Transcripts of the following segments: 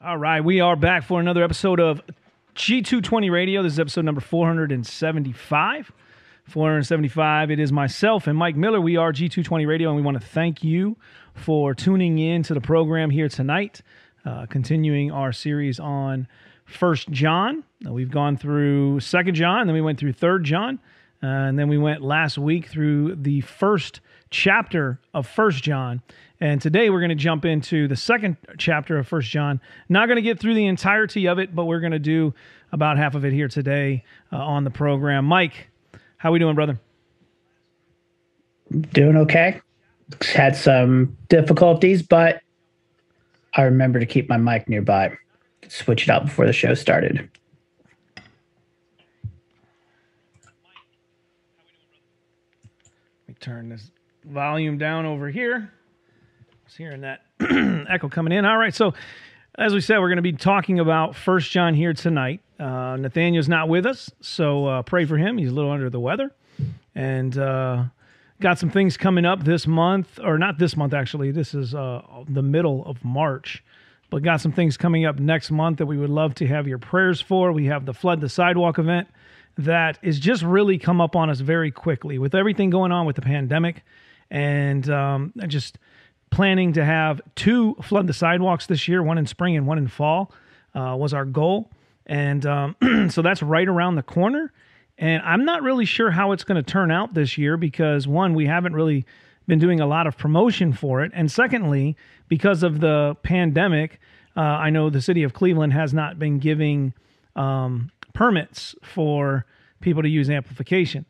All right, we are back for another episode of G220 Radio. This is episode number 475. 475. It is myself and Mike Miller. We are G220 Radio, and we want to thank you for tuning in to the program here tonight. Uh, continuing our series on First John. Uh, we've gone through Second John, then we went through Third John, uh, and then we went last week through the first chapter of First John. And today we're going to jump into the second chapter of First John. Not going to get through the entirety of it, but we're going to do about half of it here today uh, on the program. Mike, how we doing, brother? Doing okay. Had some difficulties, but I remember to keep my mic nearby. Switch it out before the show started. Let me turn this volume down over here. I hearing that echo coming in. All right, so as we said, we're going to be talking about First John here tonight. Uh, Nathaniel's not with us, so uh, pray for him. He's a little under the weather, and uh, got some things coming up this month, or not this month actually. This is uh, the middle of March, but got some things coming up next month that we would love to have your prayers for. We have the Flood the Sidewalk event that is just really come up on us very quickly with everything going on with the pandemic, and um, just planning to have two flood the sidewalks this year, one in spring and one in fall, uh, was our goal. And um, so that's right around the corner. And I'm not really sure how it's going to turn out this year because, one, we haven't really been doing a lot of promotion for it. And secondly, because of the pandemic, uh, I know the city of Cleveland has not been giving um, permits for people to use amplification.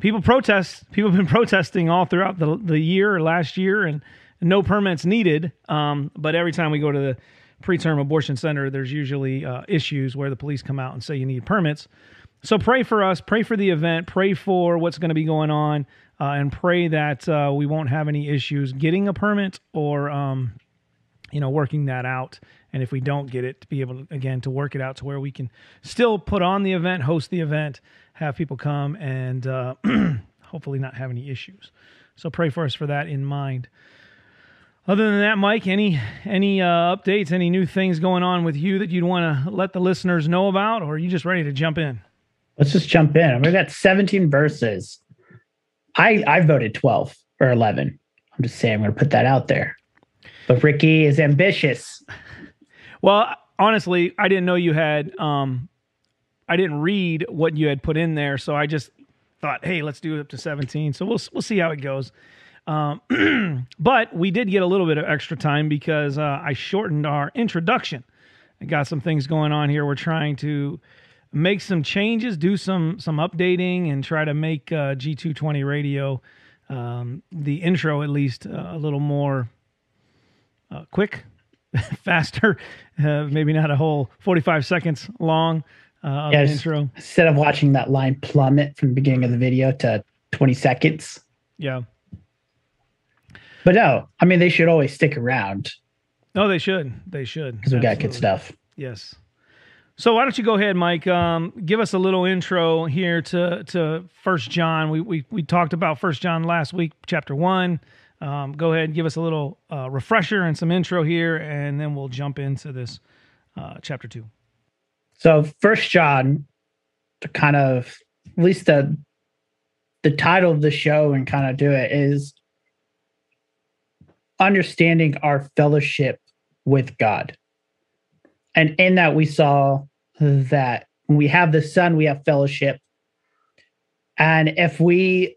People protest. People have been protesting all throughout the, the year, last year, and no permits needed. Um, but every time we go to the preterm abortion center, there's usually uh, issues where the police come out and say you need permits. So pray for us, pray for the event, pray for what's going to be going on, uh, and pray that uh, we won't have any issues getting a permit or, um, you know, working that out. And if we don't get it, to be able to, again to work it out to where we can still put on the event, host the event, have people come, and uh, hopefully not have any issues. So pray for us for that in mind. Other than that, Mike, any any uh, updates, any new things going on with you that you'd want to let the listeners know about, or are you just ready to jump in? Let's just jump in. Mean, got 17 verses. I I voted 12 or 11. I'm just saying I'm going to put that out there. But Ricky is ambitious. Well, honestly, I didn't know you had. Um, I didn't read what you had put in there, so I just thought, hey, let's do it up to 17. So we'll we'll see how it goes. Um, but we did get a little bit of extra time because uh, I shortened our introduction. I got some things going on here. We're trying to make some changes, do some some updating, and try to make uh, G220 Radio um, the intro at least uh, a little more uh, quick, faster. Uh, maybe not a whole 45 seconds long uh, yes. intro. Instead of watching that line plummet from the beginning of the video to 20 seconds. Yeah. But no, I mean they should always stick around. No, they should. They should because we got good stuff. Yes. So why don't you go ahead, Mike? Um, give us a little intro here to to First John. We we we talked about First John last week, chapter one. Um, go ahead and give us a little uh, refresher and some intro here, and then we'll jump into this uh, chapter two. So First John, to kind of at least the the title of the show and kind of do it is understanding our fellowship with God. And in that, we saw that when we have the Son, we have fellowship. And if we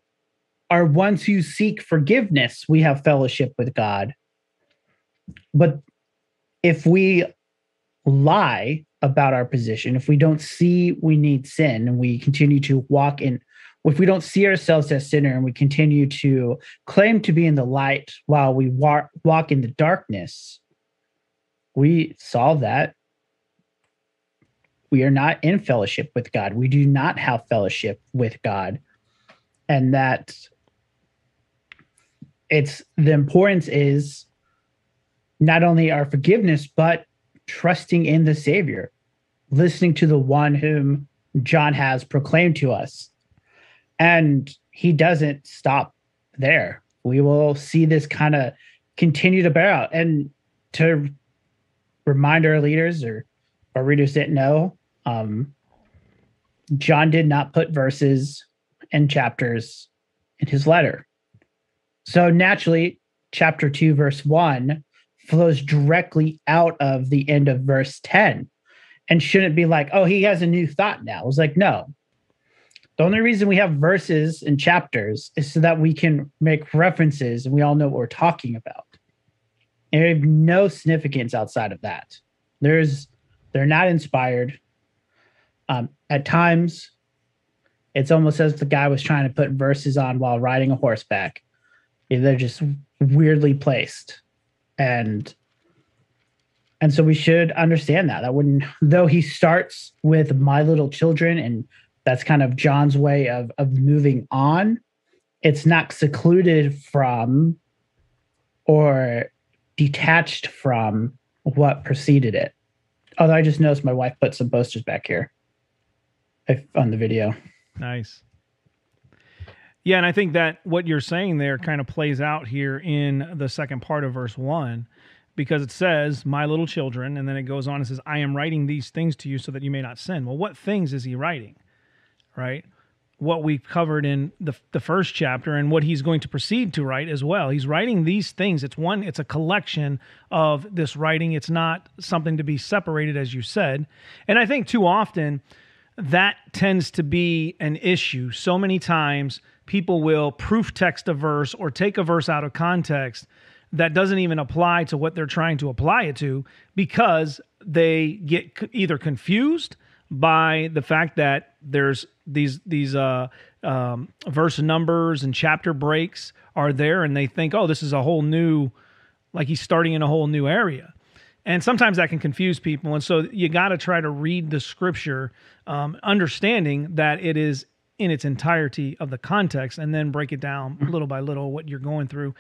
are ones who seek forgiveness, we have fellowship with God. But if we lie about our position, if we don't see we need sin and we continue to walk in if we don't see ourselves as sinner and we continue to claim to be in the light while we walk, walk in the darkness, we saw that we are not in fellowship with God. We do not have fellowship with God. And that it's the importance is not only our forgiveness, but trusting in the Savior, listening to the one whom John has proclaimed to us and he doesn't stop there. We will see this kind of continue to bear out. And to remind our leaders or our readers didn't know, um, John did not put verses and chapters in his letter. So naturally, chapter 2, verse 1 flows directly out of the end of verse 10 and shouldn't be like, oh, he has a new thought now. It's like, no. The only reason we have verses and chapters is so that we can make references and we all know what we're talking about. And they have no significance outside of that. There's they're not inspired. Um, at times, it's almost as if the guy was trying to put verses on while riding a horseback. They're just weirdly placed, and and so we should understand that that when though he starts with my little children, and that's kind of John's way of of moving on. It's not secluded from or detached from what preceded it. Although I just noticed my wife put some posters back here on the video. Nice. Yeah, and I think that what you're saying there kind of plays out here in the second part of verse 1 because it says, My little children, and then it goes on and says, I am writing these things to you so that you may not sin. Well, what things is he writing? Right? What we covered in the, the first chapter and what he's going to proceed to write as well. He's writing these things. It's one, it's a collection of this writing. It's not something to be separated, as you said. And I think too often, that tends to be an issue. So many times people will proof text a verse or take a verse out of context that doesn't even apply to what they're trying to apply it to because they get either confused by the fact that there's these these uh, um, verse numbers and chapter breaks are there and they think oh this is a whole new like he's starting in a whole new area and sometimes that can confuse people. And so you got to try to read the scripture um, understanding that it is in its entirety of the context and then break it down little by little what you're going through.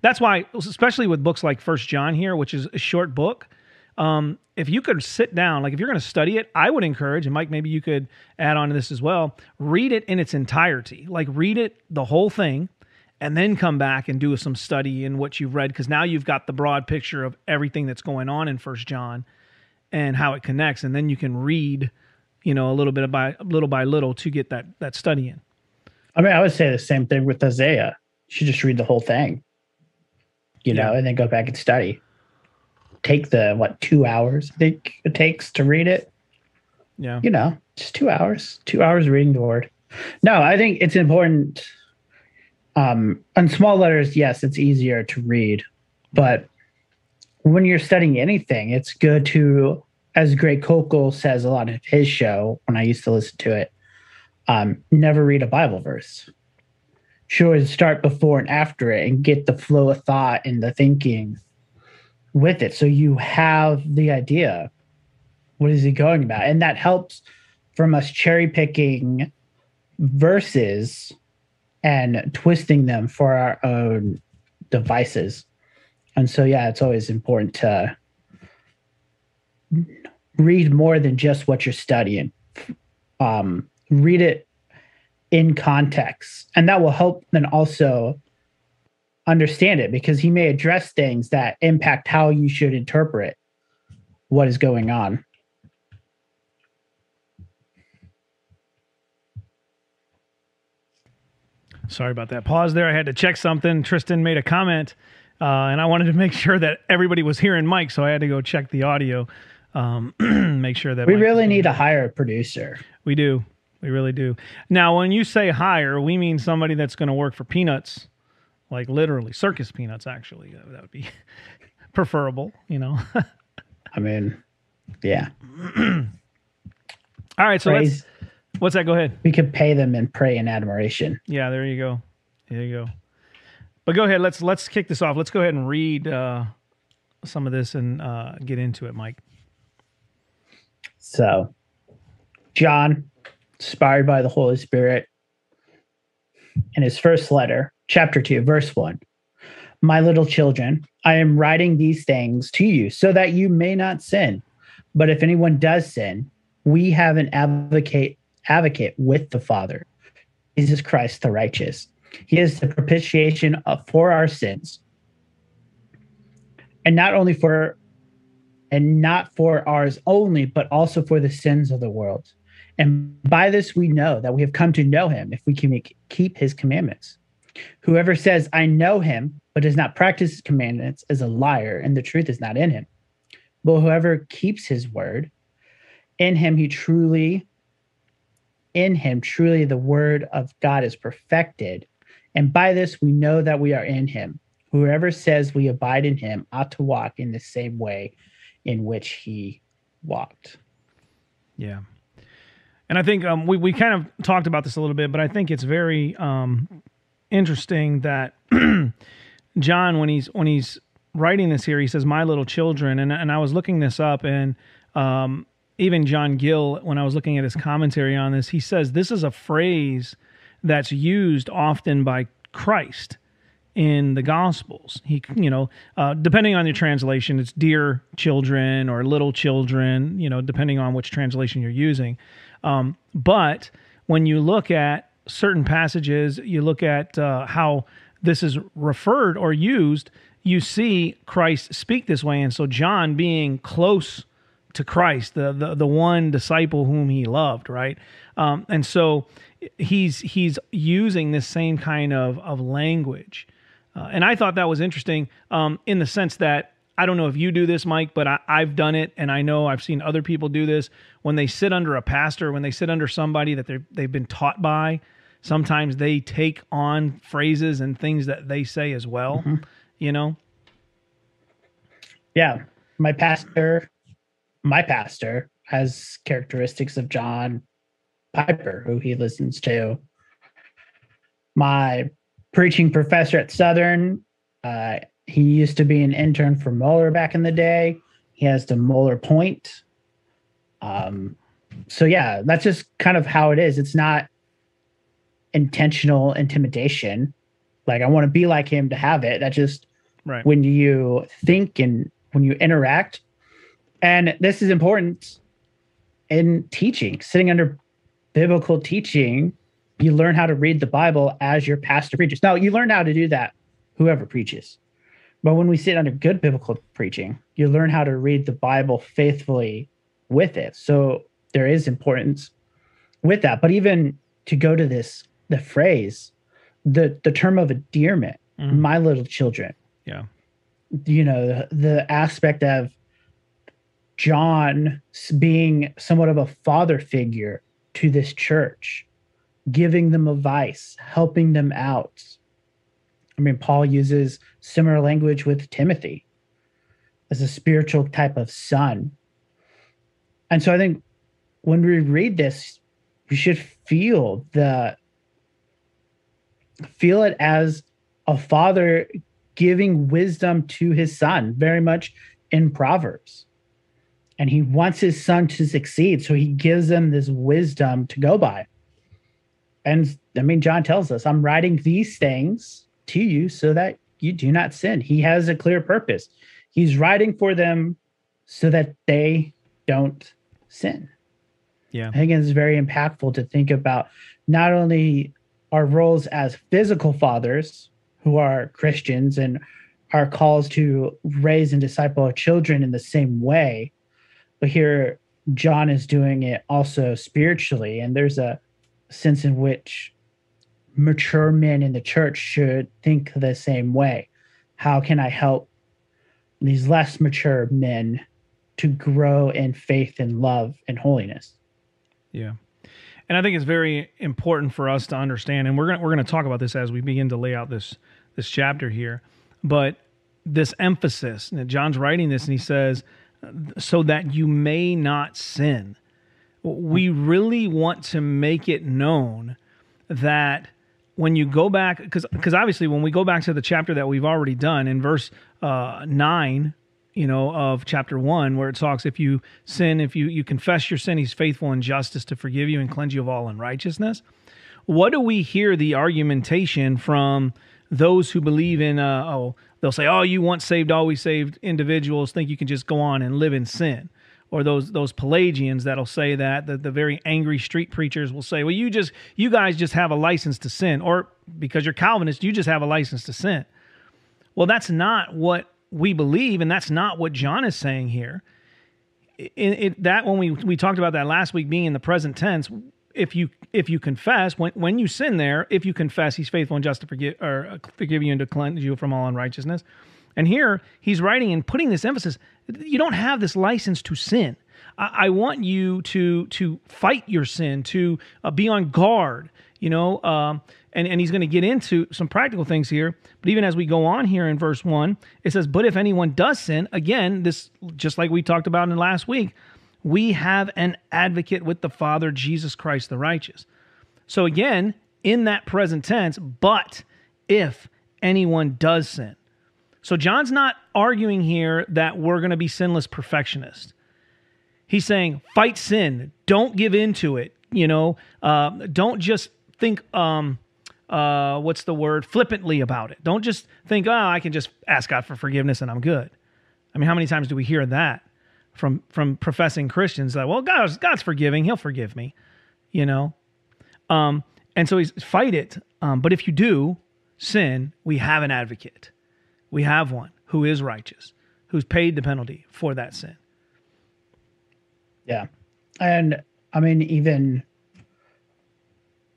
That's why especially with books like first john here which is a short book um, if you could sit down like if you're going to study it i would encourage and mike maybe you could add on to this as well read it in its entirety. Like read it the whole thing and then come back and do some study in what you've read because now you've got the broad picture of everything that's going on in first john and how it connects and then you can read you know a little bit by little by little to get that that study in. I mean i would say the same thing with isaiah. You should just read the whole thing you yeah. know and then go back and study. Take the what two hours i think it takes to read it? Yeah. You know just two hours two hours reading the word. No i think it's important um, on small letters, yes, it's easier to read, but when you're studying anything, it's good to, as Greg Koukl says a lot of his show when I used to listen to it, um, never read a Bible verse. Sure, start before and after it and get the flow of thought and the thinking with it. So you have the idea. What is he going about? And that helps from us cherry picking verses and twisting them for our own devices. And so, yeah, it's always important to read more than just what you're studying. Um, read it in context, and that will help then also understand it because he may address things that impact how you should interpret what is going on. Sorry about that. Pause there. I had to check something. Tristan made a comment, uh, and I wanted to make sure that everybody was hearing Mike, so I had to go check the audio, um, make sure that we Mike really need to hire a producer. We do. We really do. Now, when you say hire, we mean somebody that's going to work for peanuts, like literally circus peanuts. Actually, that would be preferable. You know. I mean, yeah. All right, so let's What's that? Go ahead. We could pay them and pray in admiration. Yeah, there you go. There you go. But go ahead. Let's let's kick this off. Let's go ahead and read uh, some of this and uh, get into it, Mike. So, John, inspired by the Holy Spirit, in his first letter, chapter two, verse one. My little children, I am writing these things to you so that you may not sin. But if anyone does sin, we have an advocate advocate with the Father, Jesus Christ the righteous. He is the propitiation of, for our sins. And not only for and not for ours only, but also for the sins of the world. And by this we know that we have come to know him if we can keep his commandments. Whoever says, I know him, but does not practice his commandments is a liar, and the truth is not in him. But whoever keeps his word, in him he truly, in him truly the word of God is perfected. And by this we know that we are in him. Whoever says we abide in him ought to walk in the same way in which he walked. Yeah. And I think um, we, we kind of talked about this a little bit, but I think it's very um, interesting that John, when he's when he's writing this here, he says, "My little children," and and I was looking this up, and um, even John Gill, when I was looking at his commentary on this, he says this is a phrase that's used often by Christ in the Gospels. He, you know, uh, depending on your translation, it's dear children or little children, you know, depending on which translation you're using. Um, but when you look at certain passages, you look at uh, how this is referred or used, you see Christ speak this way. And so, John being close to Christ, the, the, the one disciple whom he loved, right? Um, and so, he's he's using this same kind of, of language uh, and I thought that was interesting um, in the sense that I don't know if you do this, Mike, but I, I've done it, and I know I've seen other people do this. When they sit under a pastor, when they sit under somebody that they they've been taught by, sometimes they take on phrases and things that they say as well. Mm-hmm. You know. Yeah, my pastor, my pastor has characteristics of John Piper, who he listens to. My preaching professor at Southern. Uh, he used to be an intern for Mohler back in the day. He has the Mohler point. Um, so yeah, that's just kind of how it is. It's not intentional intimidation. Like I want to be like him to have it. That's just right. when you think and when you interact. And this is important in teaching, sitting under biblical teaching you learn how to read the Bible as your pastor preaches. Now, you learn how to do that, whoever preaches. But when we sit under good biblical preaching, you learn how to read the Bible faithfully with it. So there is importance with that. But even to go to this, the phrase, the the term of endearment, mm-hmm. my little children. Yeah. You know, the, the aspect of John being somewhat of a father figure to this church giving them advice, helping them out. I mean, Paul uses similar language with Timothy as a spiritual type of son. And so I think when we read this, we should feel the feel it as a father giving wisdom to his son, very much in Proverbs. And he wants his son to succeed. So he gives them this wisdom to go by. And I mean, John tells us, I'm writing these things to you so that you do not sin. He has a clear purpose. He's writing for them so that they don't sin. Yeah. I think it's very impactful to think about not only our roles as physical fathers who are Christians and our calls to raise and disciple our children in the same way, but here John is doing it also spiritually. And there's a sense in which mature men in the church should think the same way. How can I help these less mature men to grow in faith and love and holiness? Yeah. And I think it's very important for us to understand, and we're gonna we're gonna talk about this as we begin to lay out this this chapter here. But this emphasis, that John's writing this, and he says, "So that you may not sin." we really want to make it known that when you go back because obviously when we go back to the chapter that we've already done in verse uh, 9 you know of chapter 1 where it talks if you sin if you you confess your sin he's faithful and justice to forgive you and cleanse you of all unrighteousness what do we hear the argumentation from those who believe in uh, oh they'll say oh you once saved always saved individuals think you can just go on and live in sin or those those Pelagians that'll say that the, the very angry street preachers will say, well, you just you guys just have a license to sin, or because you're Calvinist, you just have a license to sin. Well, that's not what we believe, and that's not what John is saying here. in it, that when we we talked about that last week being in the present tense, if you if you confess when when you sin there, if you confess, He's faithful and just to forgive or uh, forgive you and to cleanse you from all unrighteousness. And here he's writing and putting this emphasis: you don't have this license to sin. I, I want you to to fight your sin, to uh, be on guard. You know, um, and, and he's going to get into some practical things here. But even as we go on here in verse one, it says, But if anyone does sin, again, this just like we talked about in last week, we have an advocate with the Father, Jesus Christ the righteous. So again, in that present tense, but if anyone does sin. So John's not arguing here that we're going to be sinless perfectionists. He's saying, fight sin. Don't give in to it. You know, uh, don't just think, um, uh, what's the word, flippantly about it. Don't just think, oh, I can just ask God for forgiveness and I'm good. I mean, how many times do we hear that from from professing Christians that, well, God's God's forgiving, He'll forgive me, you know? Um, and so he's fight it. Um, but if you do sin, we have an advocate. We have one who is righteous, who's paid the penalty for that sin. Yeah. And I mean, even,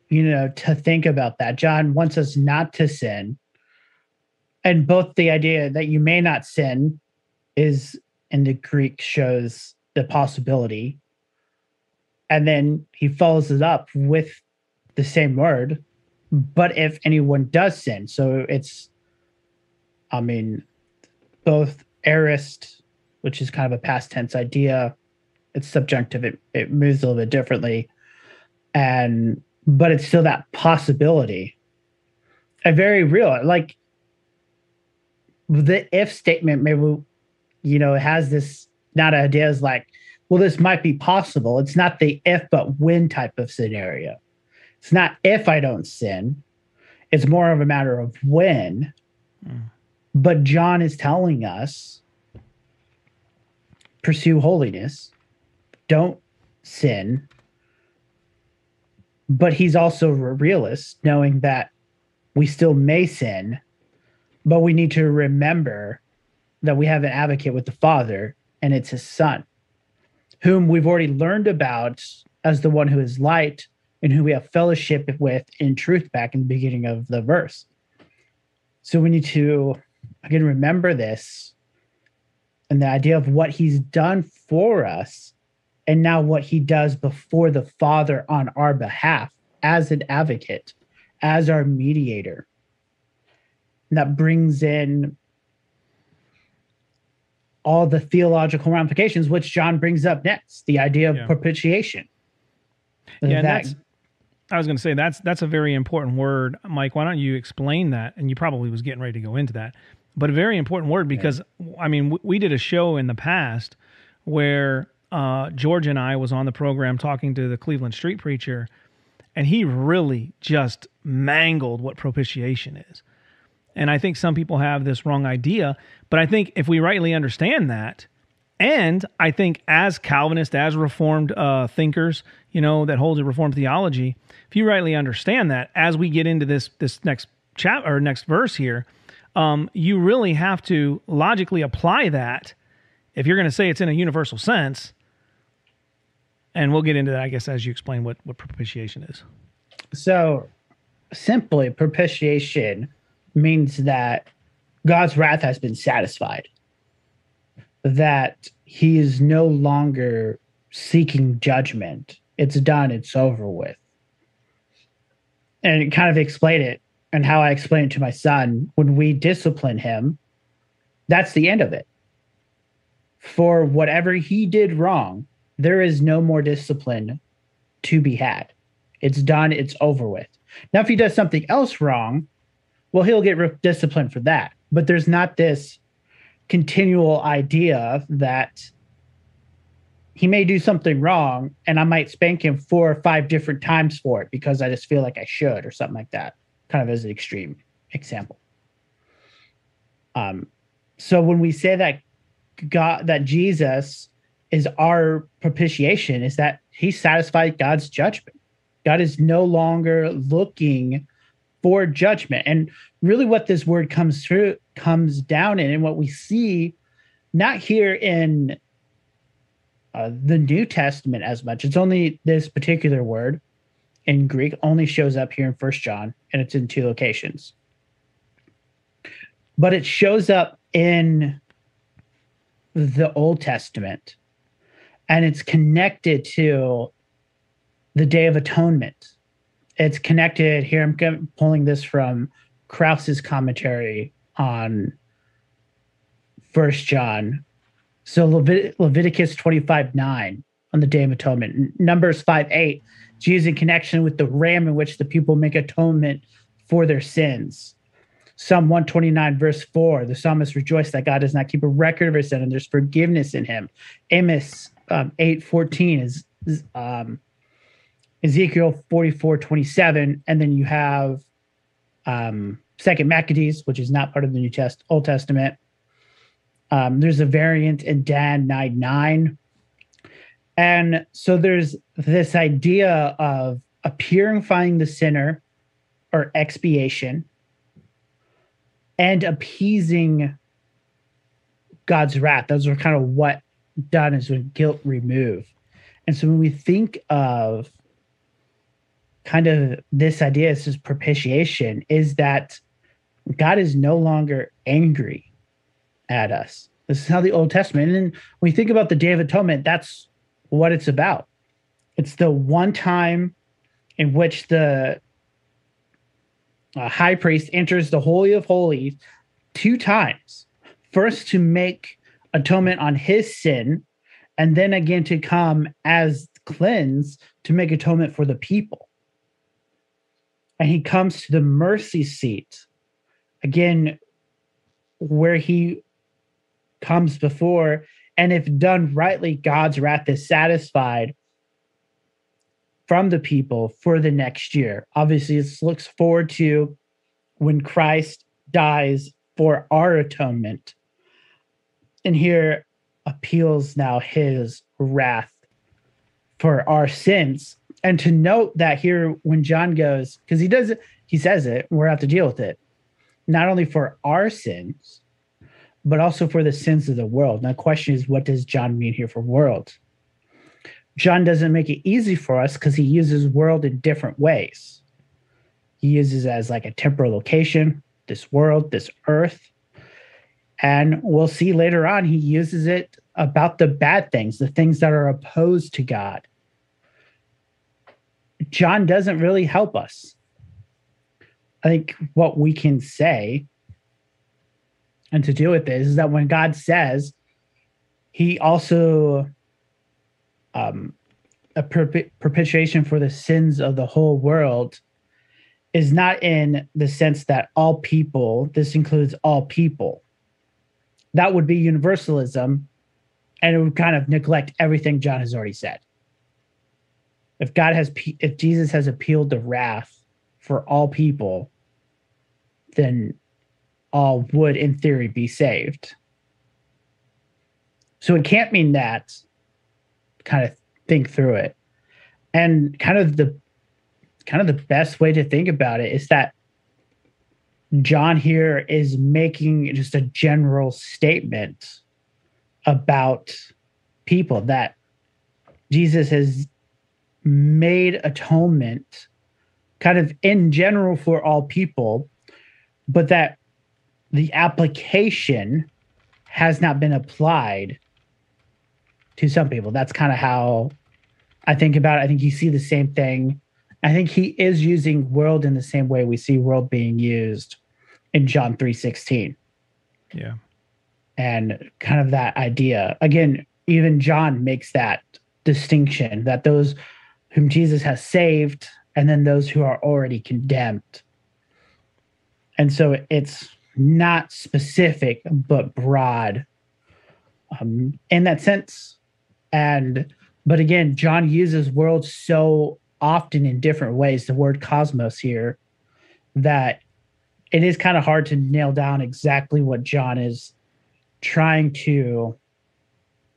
you know, to think about that, John wants us not to sin. And both the idea that you may not sin is in the Greek shows the possibility. And then he follows it up with the same word, but if anyone does sin. So it's, I mean, both aorist, which is kind of a past tense idea, it's subjunctive, it, it moves a little bit differently. And, but it's still that possibility. A very real, like the if statement, maybe, you know, it has this not ideas like, well, this might be possible. It's not the if but when type of scenario. It's not if I don't sin, it's more of a matter of when. Mm. But John is telling us pursue holiness, don't sin. But he's also a realist, knowing that we still may sin, but we need to remember that we have an advocate with the Father, and it's his Son, whom we've already learned about as the one who is light and who we have fellowship with in truth back in the beginning of the verse. So we need to again remember this and the idea of what he's done for us and now what he does before the Father on our behalf as an advocate, as our mediator. And that brings in all the theological ramifications, which John brings up next the idea of yeah. propitiation. Yeah, that, that's I was going to say that's that's a very important word, Mike. Why don't you explain that? And you probably was getting ready to go into that, but a very important word because yeah. I mean we did a show in the past where uh, George and I was on the program talking to the Cleveland street preacher, and he really just mangled what propitiation is. And I think some people have this wrong idea, but I think if we rightly understand that, and I think as Calvinist, as Reformed uh, thinkers, you know, that hold a Reformed theology, if you rightly understand that, as we get into this this next chat or next verse here, um, you really have to logically apply that. If you're going to say it's in a universal sense, and we'll get into that, I guess, as you explain what what propitiation is. So, simply, propitiation means that God's wrath has been satisfied that he is no longer seeking judgment. It's done, it's over with. And kind of explain it and how I explain it to my son when we discipline him, that's the end of it. For whatever he did wrong, there is no more discipline to be had. It's done, it's over with. Now, if he does something else wrong, well, he'll get re- disciplined for that. But there's not this continual idea that he may do something wrong and I might spank him four or five different times for it because I just feel like I should or something like that, kind of as an extreme example. Um, so when we say that God, that Jesus is our propitiation, is that he satisfied God's judgment. God is no longer looking for judgment. And really what this word comes through comes down in and what we see not here in uh, the New Testament as much. It's only this particular word in Greek only shows up here in First John, and it's in two locations. But it shows up in the Old Testament, and it's connected to the Day of Atonement. It's connected here. I'm pulling this from Kruse's commentary on First John. So Levit- Leviticus 25 9 on the Day of Atonement. Numbers 5 8, Jesus in connection with the ram in which the people make atonement for their sins. Psalm 129, verse 4, the psalmist rejoiced that God does not keep a record of his sin and there's forgiveness in him. Amos um, 8 14 is um, Ezekiel 44 27. And then you have um, Second Maccabees, which is not part of the New Test Old Testament. Um, there's a variant in Dan 9 9. And so there's this idea of a purifying the sinner or expiation and appeasing God's wrath. Those are kind of what done is when guilt removed. And so when we think of kind of this idea, this is propitiation, is that God is no longer angry at us. This is how the Old Testament, and we think about the Day of Atonement, that's what it's about. It's the one time in which the uh, high priest enters the Holy of Holies two times. First, to make atonement on his sin, and then again to come as cleanse to make atonement for the people. And he comes to the mercy seat again, where he comes before, and if done rightly, God's wrath is satisfied from the people for the next year. Obviously, this looks forward to when Christ dies for our atonement. And here appeals now his wrath for our sins. And to note that here, when John goes, because he does it, he says it, we're gonna have to deal with it not only for our sins, but also for the sins of the world. Now, the question is, what does John mean here for world? John doesn't make it easy for us because he uses world in different ways. He uses as like a temporal location, this world, this earth. And we'll see later on, he uses it about the bad things, the things that are opposed to God. John doesn't really help us. I think what we can say and to deal with this is that when God says, He also um, a perp- propitiation for the sins of the whole world is not in the sense that all people, this includes all people. That would be universalism, and it would kind of neglect everything John has already said. If God has, if Jesus has appealed the wrath for all people, then all would, in theory, be saved. So it can't mean that. Kind of think through it. And kind of the kind of the best way to think about it is that John here is making just a general statement about people that Jesus has made atonement kind of in general for all people but that the application has not been applied to some people. That's kind of how I think about it. I think you see the same thing. I think he is using world in the same way we see world being used in John 3:16. Yeah. And kind of that idea. Again, even John makes that distinction that those whom Jesus has saved and then those who are already condemned. And so it's not specific but broad um, in that sense. And but again john uses world so often in different ways the word cosmos here that it is kind of hard to nail down exactly what john is trying to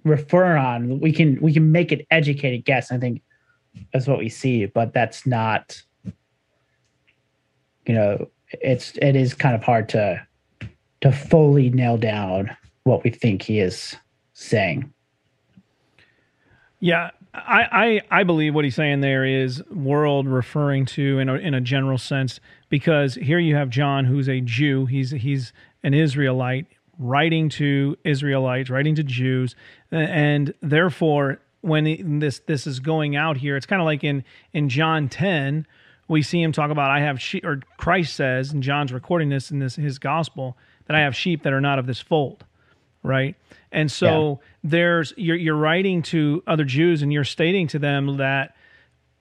refer on. We can we can make an educated guess i think that's what we see but that's not you know it's it is kind of hard to to fully nail down what we think he is saying. Yeah, I, I, I believe what he's saying there is world referring to in a, in a general sense because here you have John who's a Jew he's he's an Israelite writing to Israelites writing to Jews and therefore when this this is going out here it's kind of like in in John 10 we see him talk about I have sheep or Christ says and John's recording this in this his gospel that I have sheep that are not of this fold right and so yeah. there's you're you're writing to other Jews and you're stating to them that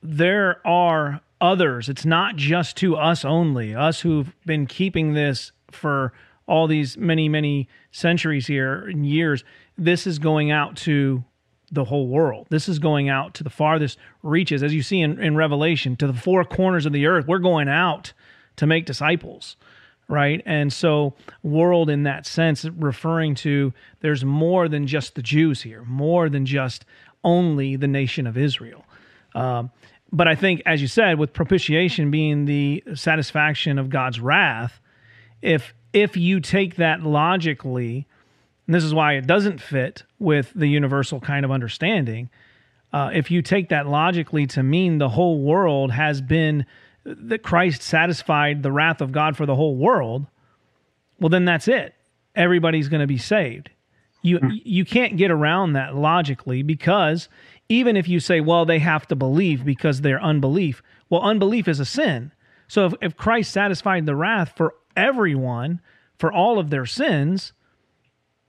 there are others. It's not just to us only, us who've been keeping this for all these many many centuries here and years. This is going out to the whole world. This is going out to the farthest reaches, as you see in, in Revelation, to the four corners of the earth. We're going out to make disciples right? And so, world in that sense, referring to there's more than just the Jews here, more than just only the nation of Israel. Um, but I think, as you said, with propitiation being the satisfaction of God's wrath, if if you take that logically, and this is why it doesn't fit with the universal kind of understanding. Uh, if you take that logically to mean the whole world has been that Christ satisfied the wrath of God for the whole world, well, then that's it. Everybody's going to be saved. You hmm. you can't get around that logically because even if you say, well, they have to believe because they're unbelief, well, unbelief is a sin. So if, if Christ satisfied the wrath for everyone for all of their sins,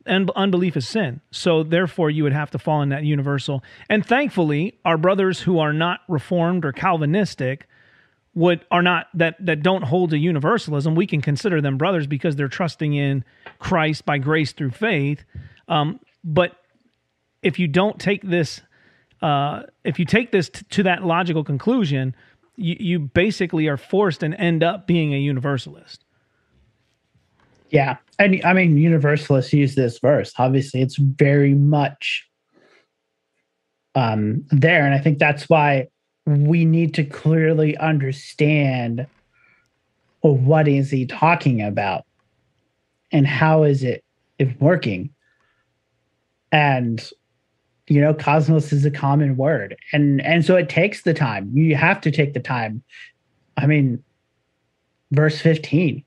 and unbelief is sin. So therefore, you would have to fall in that universal. And thankfully, our brothers who are not reformed or Calvinistic would are not that that don't hold to universalism, we can consider them brothers because they're trusting in Christ by grace through faith. Um, but if you don't take this, uh, if you take this t- to that logical conclusion, you, you basically are forced and end up being a universalist. Yeah, and I mean, universalists use this verse. Obviously, it's very much um, there, and I think that's why we need to clearly understand what is he talking about and how is it it working? And you know cosmos is a common word. And and so it takes the time. You have to take the time. I mean verse 15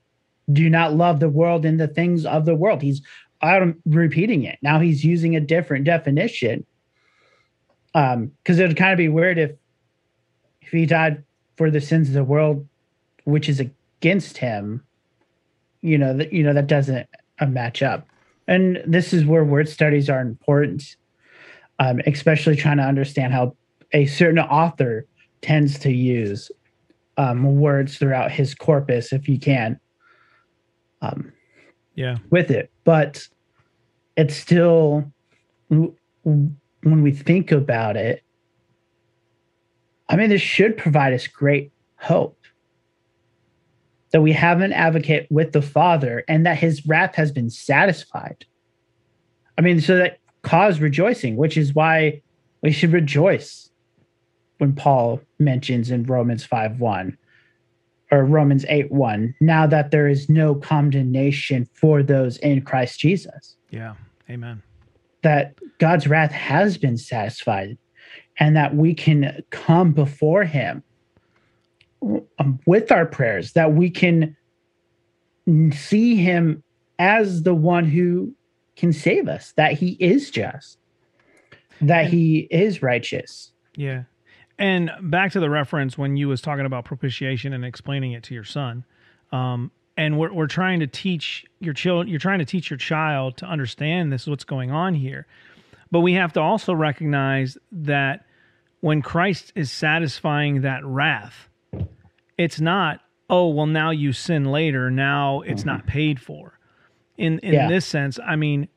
do not love the world and the things of the world he's i'm repeating it now he's using a different definition um because it would kind of be weird if if he died for the sins of the world, which is against him, you know that you know that doesn't uh, match up. And this is where word studies are important, um, especially trying to understand how a certain author tends to use um, words throughout his corpus, if you can. Um, yeah, with it, but it's still when we think about it, I mean, this should provide us great hope that we have an advocate with the Father and that his wrath has been satisfied. I mean, so that cause rejoicing, which is why we should rejoice when Paul mentions in Romans 5 1 or Romans 8 1, now that there is no condemnation for those in Christ Jesus. Yeah. Amen. That God's wrath has been satisfied and that we can come before him um, with our prayers that we can see him as the one who can save us that he is just that he is righteous yeah and back to the reference when you was talking about propitiation and explaining it to your son um, and we're, we're trying to teach your child you're trying to teach your child to understand this is what's going on here but we have to also recognize that when Christ is satisfying that wrath, it's not, oh, well, now you sin later. Now it's not mm-hmm. paid for. In, in yeah. this sense, I mean,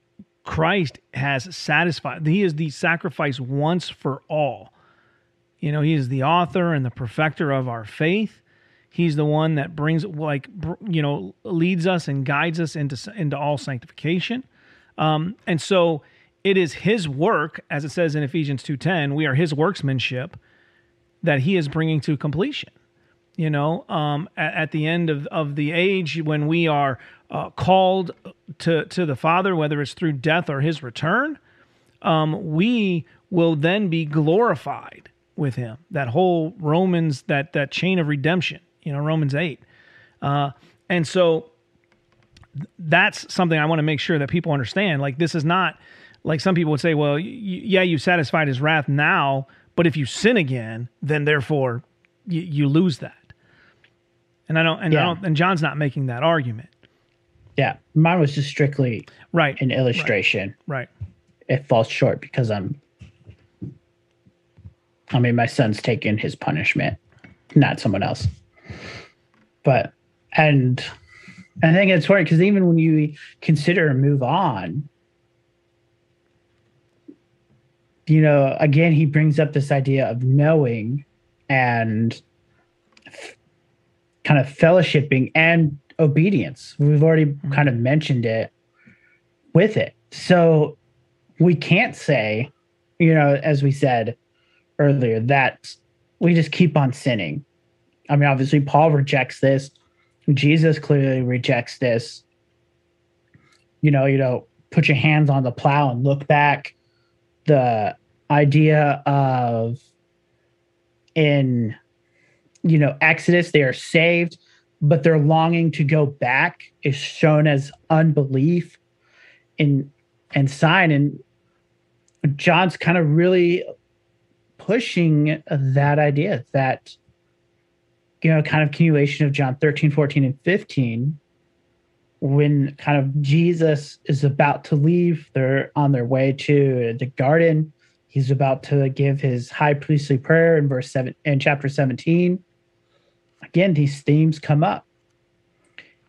Christ has satisfied, he is the sacrifice once for all. You know, he is the author and the perfecter of our faith. He's the one that brings, like, you know, leads us and guides us into, into all sanctification. Um, and so, it is his work as it says in Ephesians 2:10 we are his workmanship that he is bringing to completion you know um, at, at, the end of, of the age when we are uh, called to to the father whether it's through death or his return um, we will then be glorified with him. That whole Romans, that that chain of redemption, you know, Romans 8. Uh, and so that's something I want to make sure that people understand. Like this is not like some people would say, well, y- yeah, you satisfied his wrath now, but if you sin again, then therefore y- you lose that. And I don't, and I don't, and John's not making that argument. Yeah, mine was just strictly Right. an illustration. Right. It falls short because I'm. I mean, my son's taking his punishment, not someone else. But and I think it's funny because even when you consider move on, you know, again, he brings up this idea of knowing and f- kind of fellowshipping and obedience. We've already mm-hmm. kind of mentioned it with it. So we can't say, you know, as we said earlier, that we just keep on sinning. I mean, obviously, Paul rejects this. Jesus clearly rejects this. You know, you know, put your hands on the plow and look back. The idea of in, you know, Exodus, they are saved, but their longing to go back is shown as unbelief in and sign. And John's kind of really pushing that idea that you know kind of continuation of john 13 14 and 15 when kind of jesus is about to leave they're on their way to the garden. He's about to give his high priestly prayer in verse 7 in chapter 17 again these themes come up.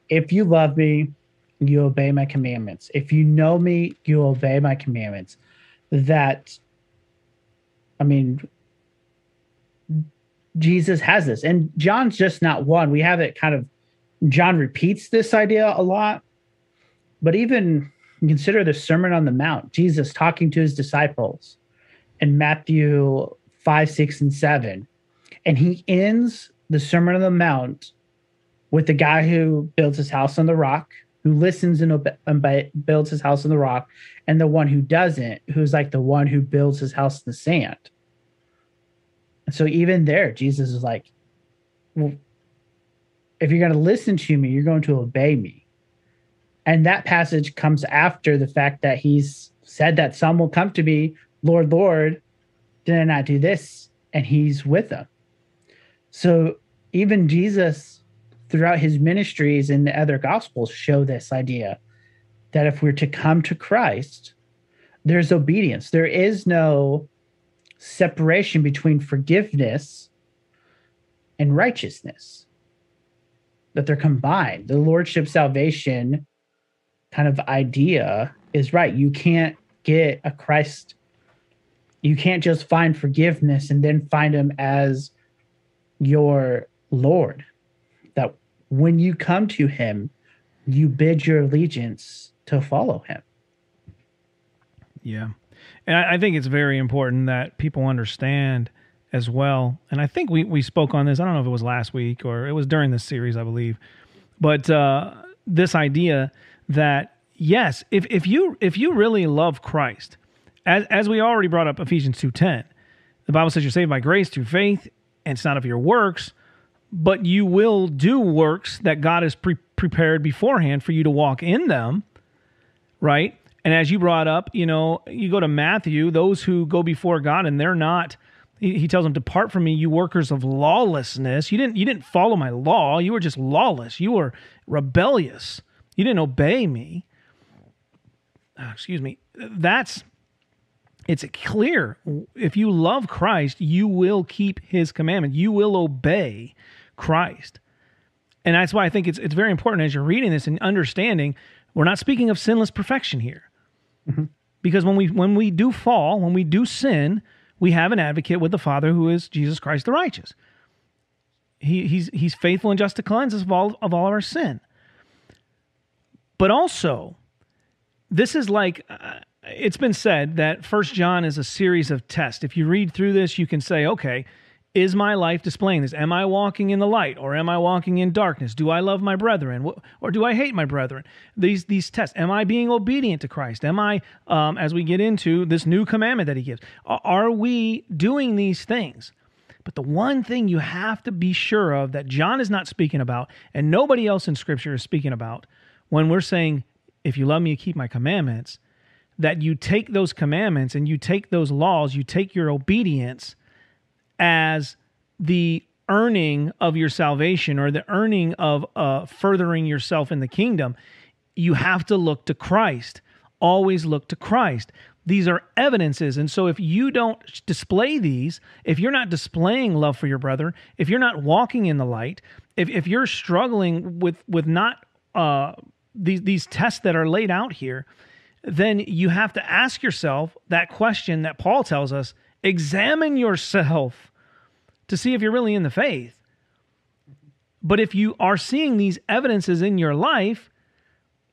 If you love me you obey my commandments. If you know me you obey my commandments. That i mean Jesus has this. And John's just not one. We have it kind of, John repeats this idea a lot. But even consider the Sermon on the Mount, Jesus talking to his disciples in Matthew 5, 6, and 7. And he ends the Sermon on the Mount with the guy who builds his house on the rock, who listens and, obe- and builds his house on the rock, and the one who doesn't, who's like the one who builds his house in the sand. And so even there, Jesus is like, well, if you're going to listen to me, you're going to obey me. And that passage comes after the fact that he's said that some will come to me, Lord, Lord, did I not do this? And he's with them. So even Jesus, throughout his ministries in the other gospels, show this idea that if we're to come to Christ, there's obedience. There is no separation between forgiveness and righteousness. That they're combined. The lordship salvation kind of idea is right. You can't get a christ you can't just find forgiveness and then find him as your lord. That when you come to him you bid your allegiance to follow him. Yeah. And I, I think it's very important that people understand as well. And I think we, we spoke on this. I don't know if it was last week or it was during this series, I believe. But uh, this idea that yes, if, if you if you really love Christ, as as we already brought up Ephesians two ten, the Bible says you're saved by grace through faith, and it's not of your works, but you will do works that God has pre- prepared beforehand for you to walk in them right? And as you brought up, you know, you go to Matthew, those who go before God and they're not he, tells them depart from me you workers of lawlessness. You didn't you didn't follow my law. You were just lawless. You were rebellious. You didn't obey me. Ah, excuse me. That's it's clear if you love Christ, you will keep his commandment. You will obey Christ. And that's why I think it's it's very important as you're reading this and understanding we're not speaking of sinless perfection here. Because when we when we do fall, when we do sin, we have an advocate with the Father who is Jesus Christ the righteous. He, he's he's faithful and just to cleanse us of all of all our sin. But also, this is like uh, it's been said that First John is a series of tests. If you read through this, you can say, okay, is my life displaying this? Am I walking in the light or am I walking in darkness? Do I love my brethren or do I hate my brethren? These these tests. Am I being obedient to Christ? Am I, um, as we get into this new commandment that He gives, are we doing these things? But the one thing you have to be sure of that John is not speaking about, and nobody else in Scripture is speaking about, when we're saying, "If you love me, you keep my commandments," that you take those commandments and you take those laws, you take your obedience as the earning of your salvation or the earning of uh, furthering yourself in the kingdom, you have to look to Christ. Always look to Christ. These are evidences. And so if you don't display these, if you're not displaying love for your brother, if you're not walking in the light, if, if you're struggling with, with not uh, these, these tests that are laid out here, then you have to ask yourself that question that Paul tells us examine yourself to see if you're really in the faith. But if you are seeing these evidences in your life,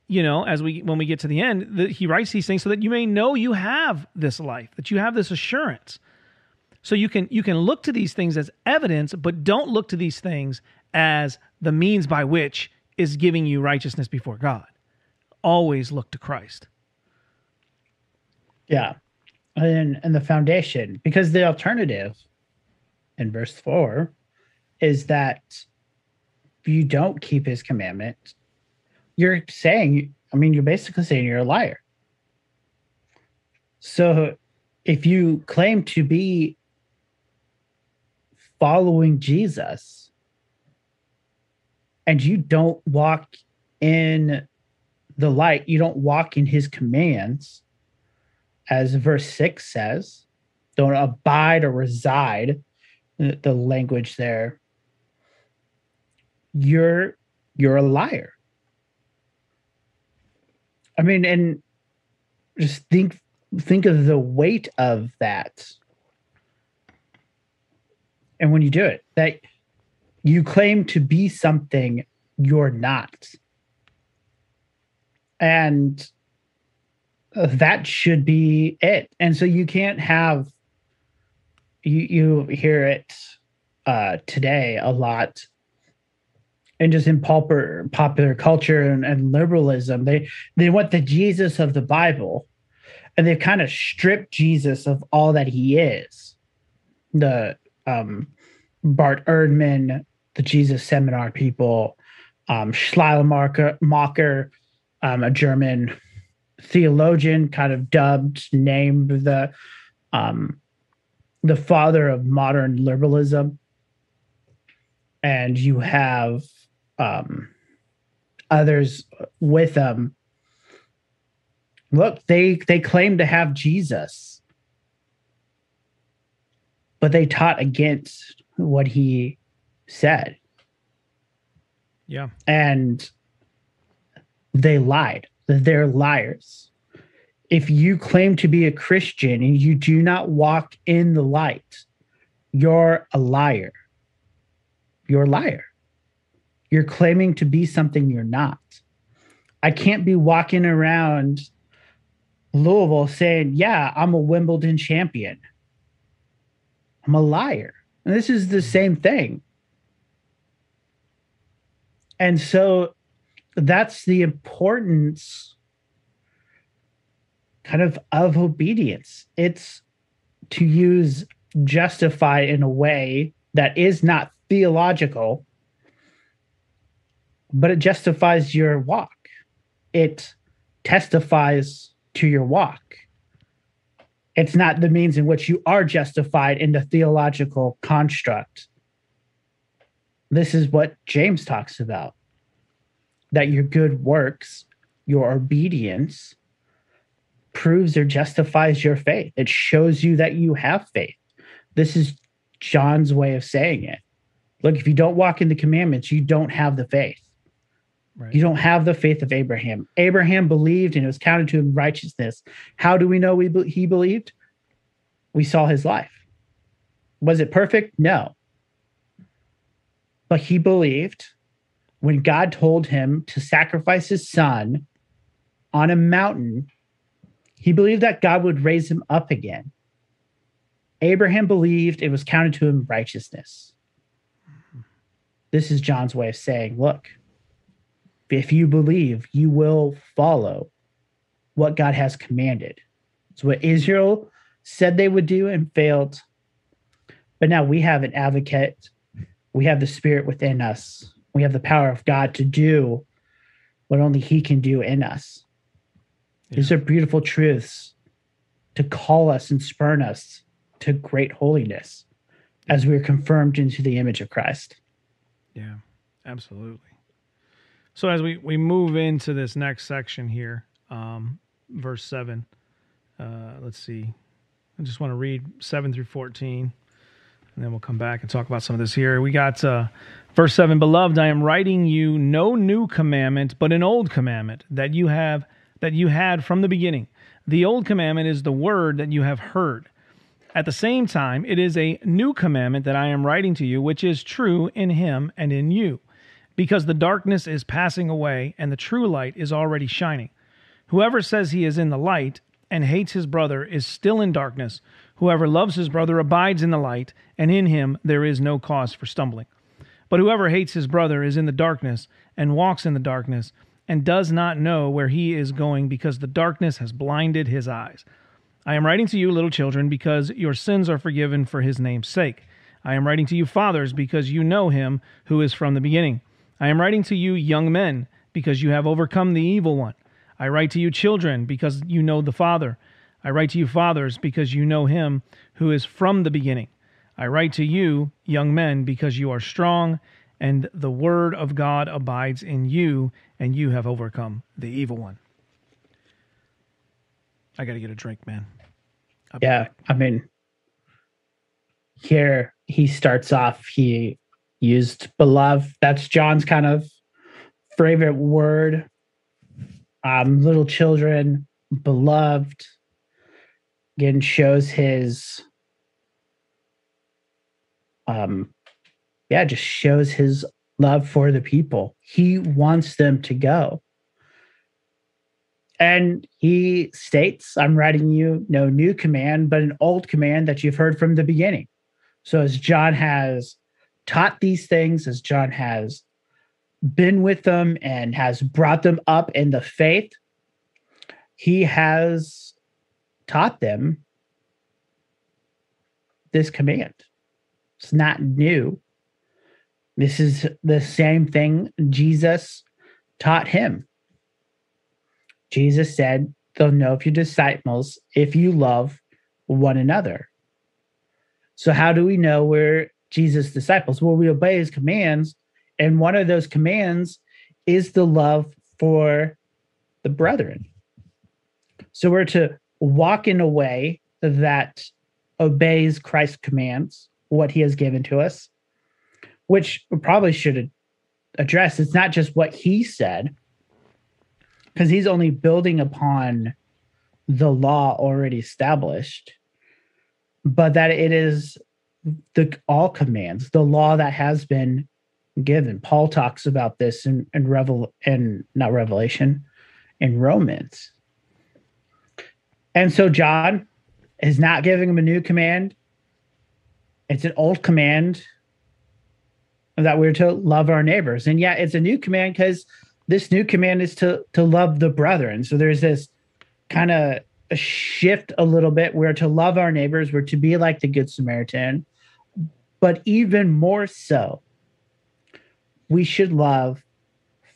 you know, as we when we get to the end, the, he writes these things so that you may know you have this life, that you have this assurance. So you can you can look to these things as evidence, but don't look to these things as the means by which is giving you righteousness before God. Always look to Christ. Yeah. And and the foundation, because the alternative in verse 4 is that you don't keep his commandment, you're saying, I mean, you're basically saying you're a liar. So if you claim to be following Jesus and you don't walk in the light, you don't walk in his commands, as verse 6 says, don't abide or reside the language there. You're you're a liar. I mean and just think think of the weight of that. And when you do it that you claim to be something you're not. And that should be it. And so you can't have you you hear it uh, today a lot. And just in popular popular culture and, and, liberalism they they want the jesus of the bible and they've kind of stripped jesus of all that he is. The um bart ehrman the jesus seminar people um schleiermacher um, a german theologian kind of dubbed named the um the father of modern liberalism. And you have um, others with them. Look they they claim to have jesus but they taught against what he said. Yeah. And they lied. They're liars if you claim to be a Christian and you do not walk in the light, you're a liar. You're a liar. You're claiming to be something you're not. I can't be walking around Louisville saying, Yeah, I'm a Wimbledon champion. I'm a liar. And this is the same thing. And so that's the importance kind of of obedience. It's to use justify in a way that is not theological, but it justifies your walk. It testifies to your walk. It's not the means in which you are justified in the theological construct. This is what James talks about that your good works, your obedience, proves or justifies your faith. It shows you that you have faith. This is John's way of saying it. Look, if you don't walk in the commandments, you don't have the faith. Right. You don't have the faith of Abraham. Abraham believed and it was counted to him righteousness. How do we know we be- he believed? We saw his life. Was it perfect? No. But he believed when God told him to sacrifice his son on a mountain he believed that God would raise him up again. Abraham believed it was counted to him righteousness. This is John's way of saying, look, if you believe, you will follow what God has commanded. It's what Israel said they would do and failed. But now we have an advocate. We have the spirit within us. We have the power of God to do what only he can do in us. Yeah. These are beautiful truths to call us and spurn us to great holiness as we are confirmed into the image of Christ. Yeah, absolutely. So as we, we move into this next section here, um, verse 7, uh, let's see. I just want to read 7 through 14, and then we'll come back and talk about some of this here. We got uh, verse 7 Beloved, I am writing you no new commandment, but an old commandment that you have that you had from the beginning. The old commandment is the word that you have heard. At the same time, it is a new commandment that I am writing to you, which is true in him and in you, because the darkness is passing away and the true light is already shining. Whoever says he is in the light and hates his brother is still in darkness. Whoever loves his brother abides in the light, and in him there is no cause for stumbling. But whoever hates his brother is in the darkness and walks in the darkness and does not know where he is going because the darkness has blinded his eyes. I am writing to you, little children, because your sins are forgiven for his name's sake. I am writing to you, fathers, because you know him who is from the beginning. I am writing to you, young men, because you have overcome the evil one. I write to you, children, because you know the Father. I write to you, fathers, because you know him who is from the beginning. I write to you, young men, because you are strong, and the word of God abides in you, and you have overcome the evil one. I got to get a drink, man. I'll yeah, I mean, here he starts off, he used beloved. That's John's kind of favorite word. Um, little children, beloved. Again, shows his um yeah, just shows his love for the people. He wants them to go. And he states, I'm writing you no new command, but an old command that you've heard from the beginning. So, as John has taught these things, as John has been with them and has brought them up in the faith, he has taught them this command. It's not new. This is the same thing Jesus taught him. Jesus said, They'll know if you're disciples if you love one another. So, how do we know we're Jesus' disciples? Well, we obey his commands. And one of those commands is the love for the brethren. So, we're to walk in a way that obeys Christ's commands, what he has given to us, which we probably should address. It's not just what he said, because he's only building upon the law already established, but that it is the all commands, the law that has been given. Paul talks about this in, in Revel and not Revelation, in Romans. And so John is not giving him a new command. It's an old command that we're to love our neighbors. And yeah, it's a new command because this new command is to to love the brethren. So there's this kind of a shift a little bit We're to love our neighbors, we're to be like the good Samaritan, but even more so, we should love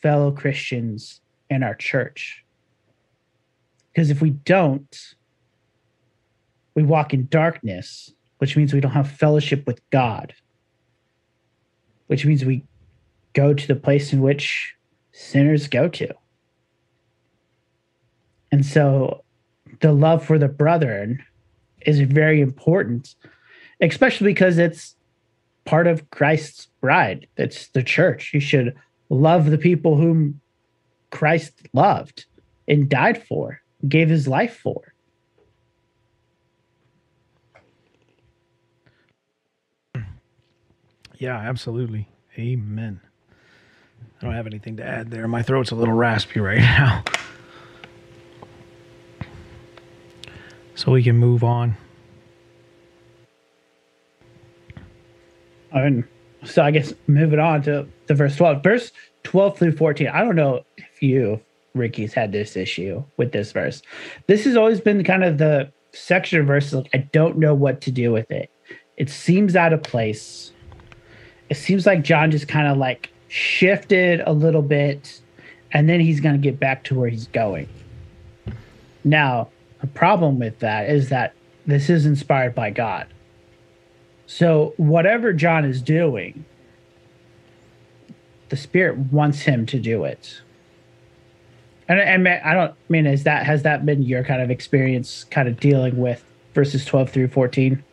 fellow Christians in our church. Because if we don't, we walk in darkness, which means we don't have fellowship with God, which means we go to the place in which sinners go to. And so the love for the brethren is very important, especially because it's part of Christ's bride. It's the church. You should love the people whom Christ loved and died for, gave his life for. Yeah, absolutely. Amen. I don't have anything to add there. My throat's a little raspy right now. So we can move on. And so I guess moving on to the verse 12. Verse 12 through 14. I don't know if you, Ricky's had this issue with this verse. This has always been kind of the section of verses. Like, I don't know what to do with it. It seems out of place. It seems like John just kind of like shifted a little bit and then he's going to get back to where he's going. Now, the problem with that is that this is inspired by God. So, whatever John is doing, the Spirit wants him to do it. And, and I don't mean is that has that been your kind of experience, kind of dealing with verses twelve through fourteen?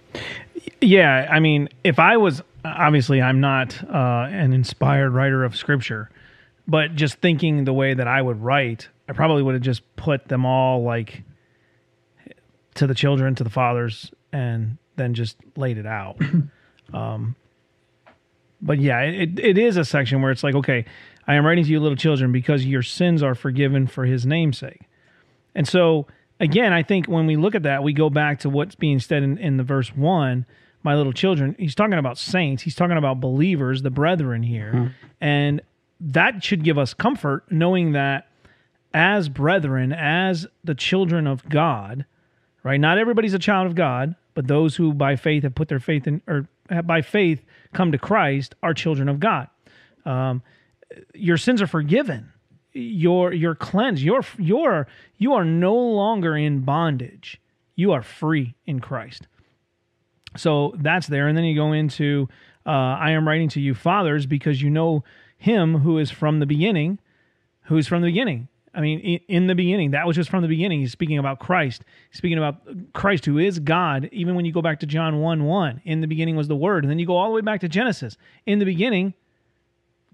Yeah, I mean, if I was obviously I'm not uh, an inspired writer of Scripture, but just thinking the way that I would write, I probably would have just put them all like to the children, to the fathers, and then just laid it out. um, but yeah, it, it is a section where it's like, okay, I am writing to you, little children, because your sins are forgiven for his namesake. And so, again, I think when we look at that, we go back to what's being said in, in the verse one, my little children. He's talking about saints, he's talking about believers, the brethren here. Mm-hmm. And that should give us comfort knowing that as brethren, as the children of God, right? Not everybody's a child of God, but those who by faith have put their faith in, or by faith come to Christ, are children of God. Um, your sins are forgiven. You're you're cleansed. You're you're you are no longer in bondage. You are free in Christ. So that's there, and then you go into uh, I am writing to you, fathers, because you know him who is from the beginning, who is from the beginning. I mean, in the beginning, that was just from the beginning. He's speaking about Christ. He's speaking about Christ, who is God. Even when you go back to John 1 1, in the beginning was the Word. And then you go all the way back to Genesis. In the beginning,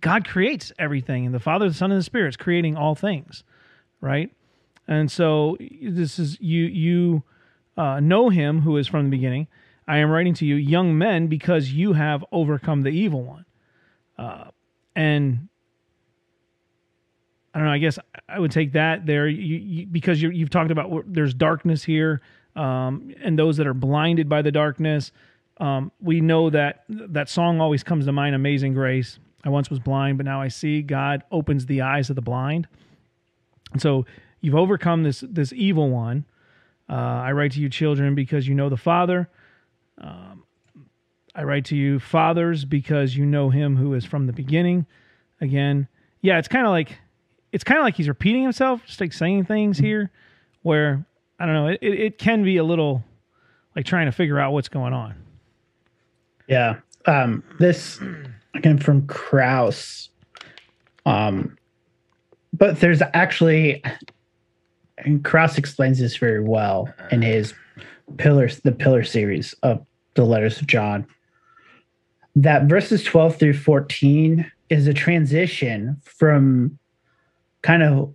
God creates everything, and the Father, the Son, and the Spirit is creating all things, right? And so this is you you uh, know Him who is from the beginning. I am writing to you, young men, because you have overcome the evil one. Uh, and I don't know. I guess I would take that there you, you, because you have talked about there's darkness here, um, and those that are blinded by the darkness. Um, we know that that song always comes to mind. Amazing Grace. I once was blind, but now I see. God opens the eyes of the blind, and so you've overcome this this evil one. Uh, I write to you, children, because you know the Father. Um, I write to you, fathers, because you know Him who is from the beginning. Again, yeah, it's kind of like it's kind of like he's repeating himself, just like saying things here, where I don't know, it, it can be a little like trying to figure out what's going on. Yeah. Um, this again from Kruse. Um, but there's actually, and Kruse explains this very well in his pillars, the pillar series of the letters of John. That verses 12 through 14 is a transition from kind of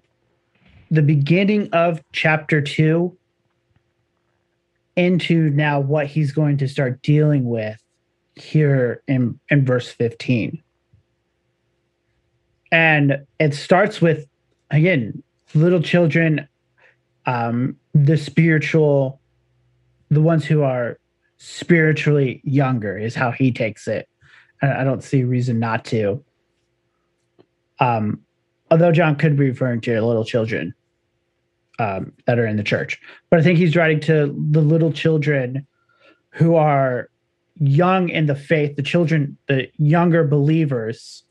the beginning of chapter two into now what he's going to start dealing with here in, in verse 15. And it starts with, again, little children, um, the spiritual, the ones who are spiritually younger is how he takes it. I don't see reason not to. Um, although John could be referring to little children um, that are in the church, but I think he's writing to the little children who are young in the faith, the children, the younger believers,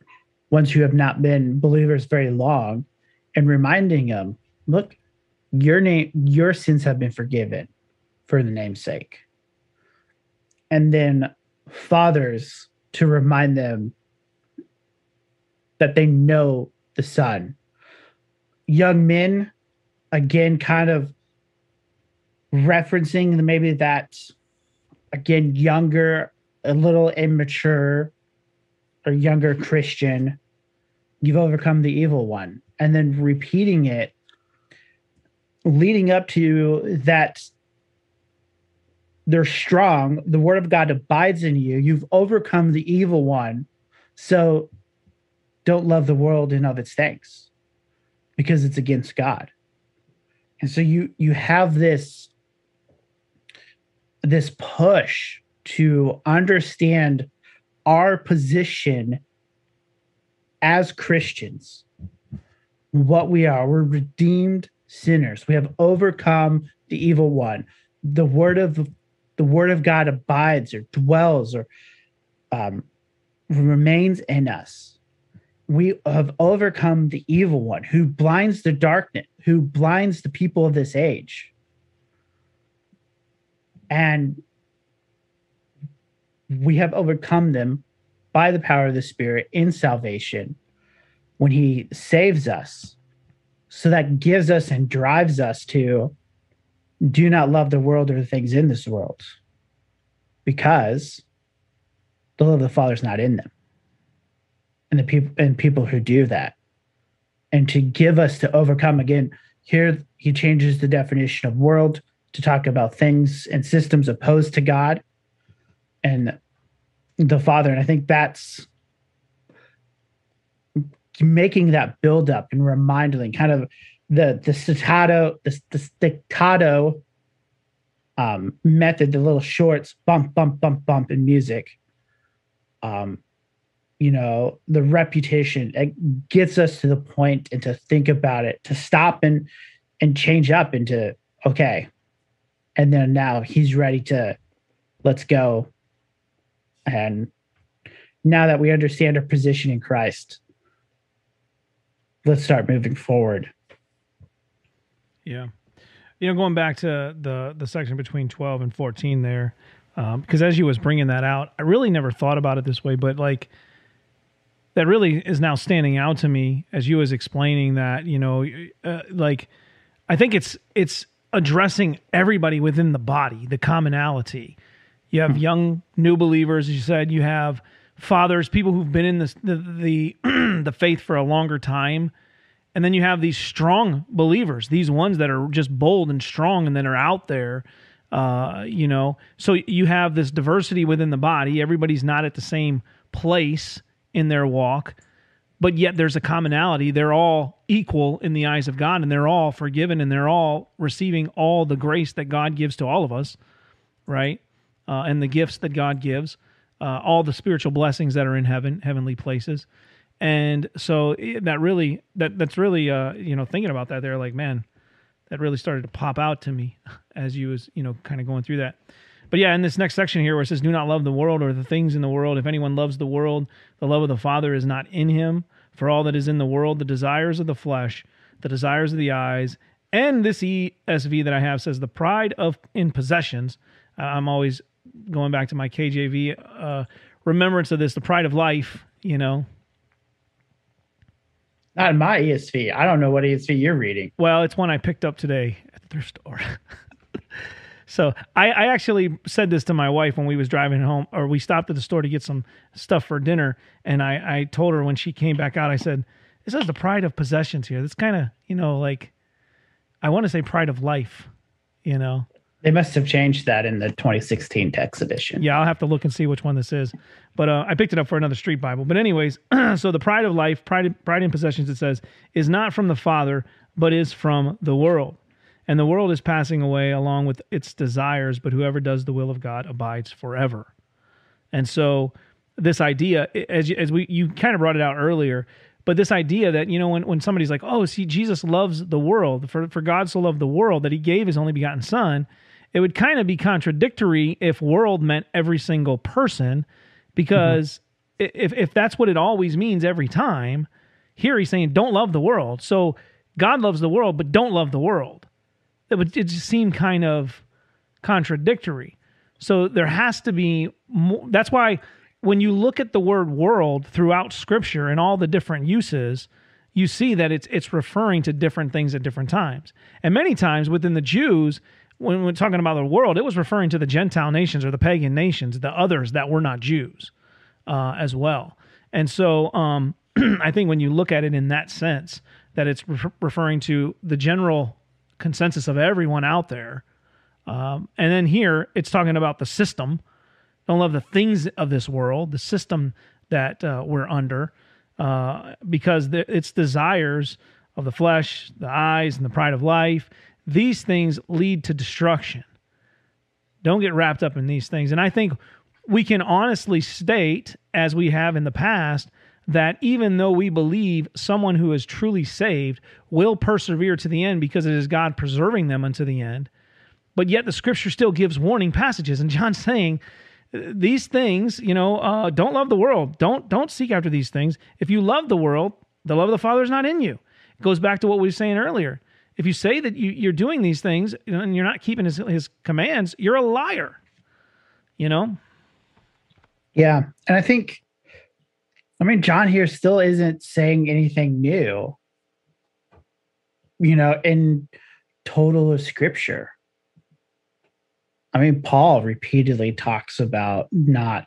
ones who have not been believers very long, and reminding them, look, your name, your sins have been forgiven for the name's sake. And then fathers to remind them that they know the Son. Young men, again, kind of referencing maybe that, again, younger, a little immature, or younger Christian. You've overcome the evil one. And then repeating it, leading up to that they're strong. The word of God abides in you. You've overcome the evil one. So don't love the world and of its things because it's against God. And so you you have this this push to understand our position as Christians, what we are. We're redeemed sinners. We have overcome the evil one. The word of the word of God abides or dwells or um, remains in us. We have overcome the evil one who blinds the darkness, who blinds the people of this age. And we have overcome them by the power of the Spirit in salvation when He saves us. So that gives us and drives us to do not love the world or the things in this world because the love of the Father is not in them. And the people and people who do that. And to give us to overcome again, here he changes the definition of world to talk about things and systems opposed to God and the Father. And I think that's making that build up and reminding kind of the the staccato the, the staccato um, method, the little shorts, bump, bump, bump, bump in music. Um, you know, the reputation it gets us to the point and to think about it, to stop and and change up into okay. And then now he's ready to let's go. And now that we understand our position in Christ, let's start moving forward. Yeah you know, going back to the the section between 12 and 14 there, because um, as you was bringing that out, I really never thought about it this way, but like that really is now standing out to me as you was explaining that, you know, uh, like I think it's it's addressing everybody within the body, the commonality. You have hmm. young new believers, as you said. You have fathers, people who've been in this, the the, the faith for a longer time and then you have these strong believers, these ones that are just bold and strong and then are out there. Uh, you know, so you have this diversity within the body. Everybody's not at the same place in their walk, but yet there's a commonality. They're all equal in the eyes of God and they're all forgiven and they're all receiving all the grace that God gives to all of us, right? Uh, and the gifts that God gives, uh, all the spiritual blessings that are in heaven, heavenly places and so eh, that really that that's really uh you know thinking about that there like man that really started to pop out to me as you was you know kind of going through that. But yeah in this next section here where it says do not love the world or the things in the world. If anyone loves the world the love of the father is not in him. For all that is in the world the desires of the flesh the desires of the eyes and this esv that i have says the pride of in possessions. Uh, i'm always going back to my kjv uh, remembrance of this the pride of life you know not in my ESV. I don't know what ESV you're reading. Well, it's one I picked up today at the thrift store. so I, I, actually said this to my wife when we was driving home, or we stopped at the store to get some stuff for dinner, and I, I told her when she came back out, I said, "This is the pride of possessions here. It's kind of you know like, I want to say pride of life, you know." They must have changed that in the 2016 text edition. Yeah, I'll have to look and see which one this is. But uh, I picked it up for another street Bible. But anyways, so the pride of life, pride, pride in possessions, it says, is not from the Father, but is from the world. And the world is passing away along with its desires, but whoever does the will of God abides forever. And so this idea, as as we you kind of brought it out earlier, but this idea that you know when, when somebody's like, oh, see, Jesus loves the world, for for God so loved the world that He gave His only begotten Son it would kind of be contradictory if world meant every single person, because mm-hmm. if, if that's what it always means every time, here he's saying, don't love the world. So God loves the world, but don't love the world. It would it just seem kind of contradictory. So there has to be more. That's why when you look at the word world throughout scripture and all the different uses, you see that it's it's referring to different things at different times. And many times within the Jews, when we're talking about the world, it was referring to the Gentile nations or the pagan nations, the others that were not Jews uh, as well. And so um, I think when you look at it in that sense, that it's re- referring to the general consensus of everyone out there. Um, and then here it's talking about the system. Don't love the things of this world, the system that uh, we're under, uh, because the, its desires of the flesh, the eyes, and the pride of life these things lead to destruction. Don't get wrapped up in these things. And I think we can honestly state, as we have in the past, that even though we believe someone who is truly saved will persevere to the end because it is God preserving them unto the end, but yet the scripture still gives warning passages. And John's saying, these things, you know, uh, don't love the world. Don't don't seek after these things. If you love the world, the love of the Father is not in you. It goes back to what we were saying earlier. If you say that you, you're doing these things and you're not keeping his, his commands, you're a liar. You know? Yeah. And I think, I mean, John here still isn't saying anything new, you know, in total of scripture. I mean, Paul repeatedly talks about not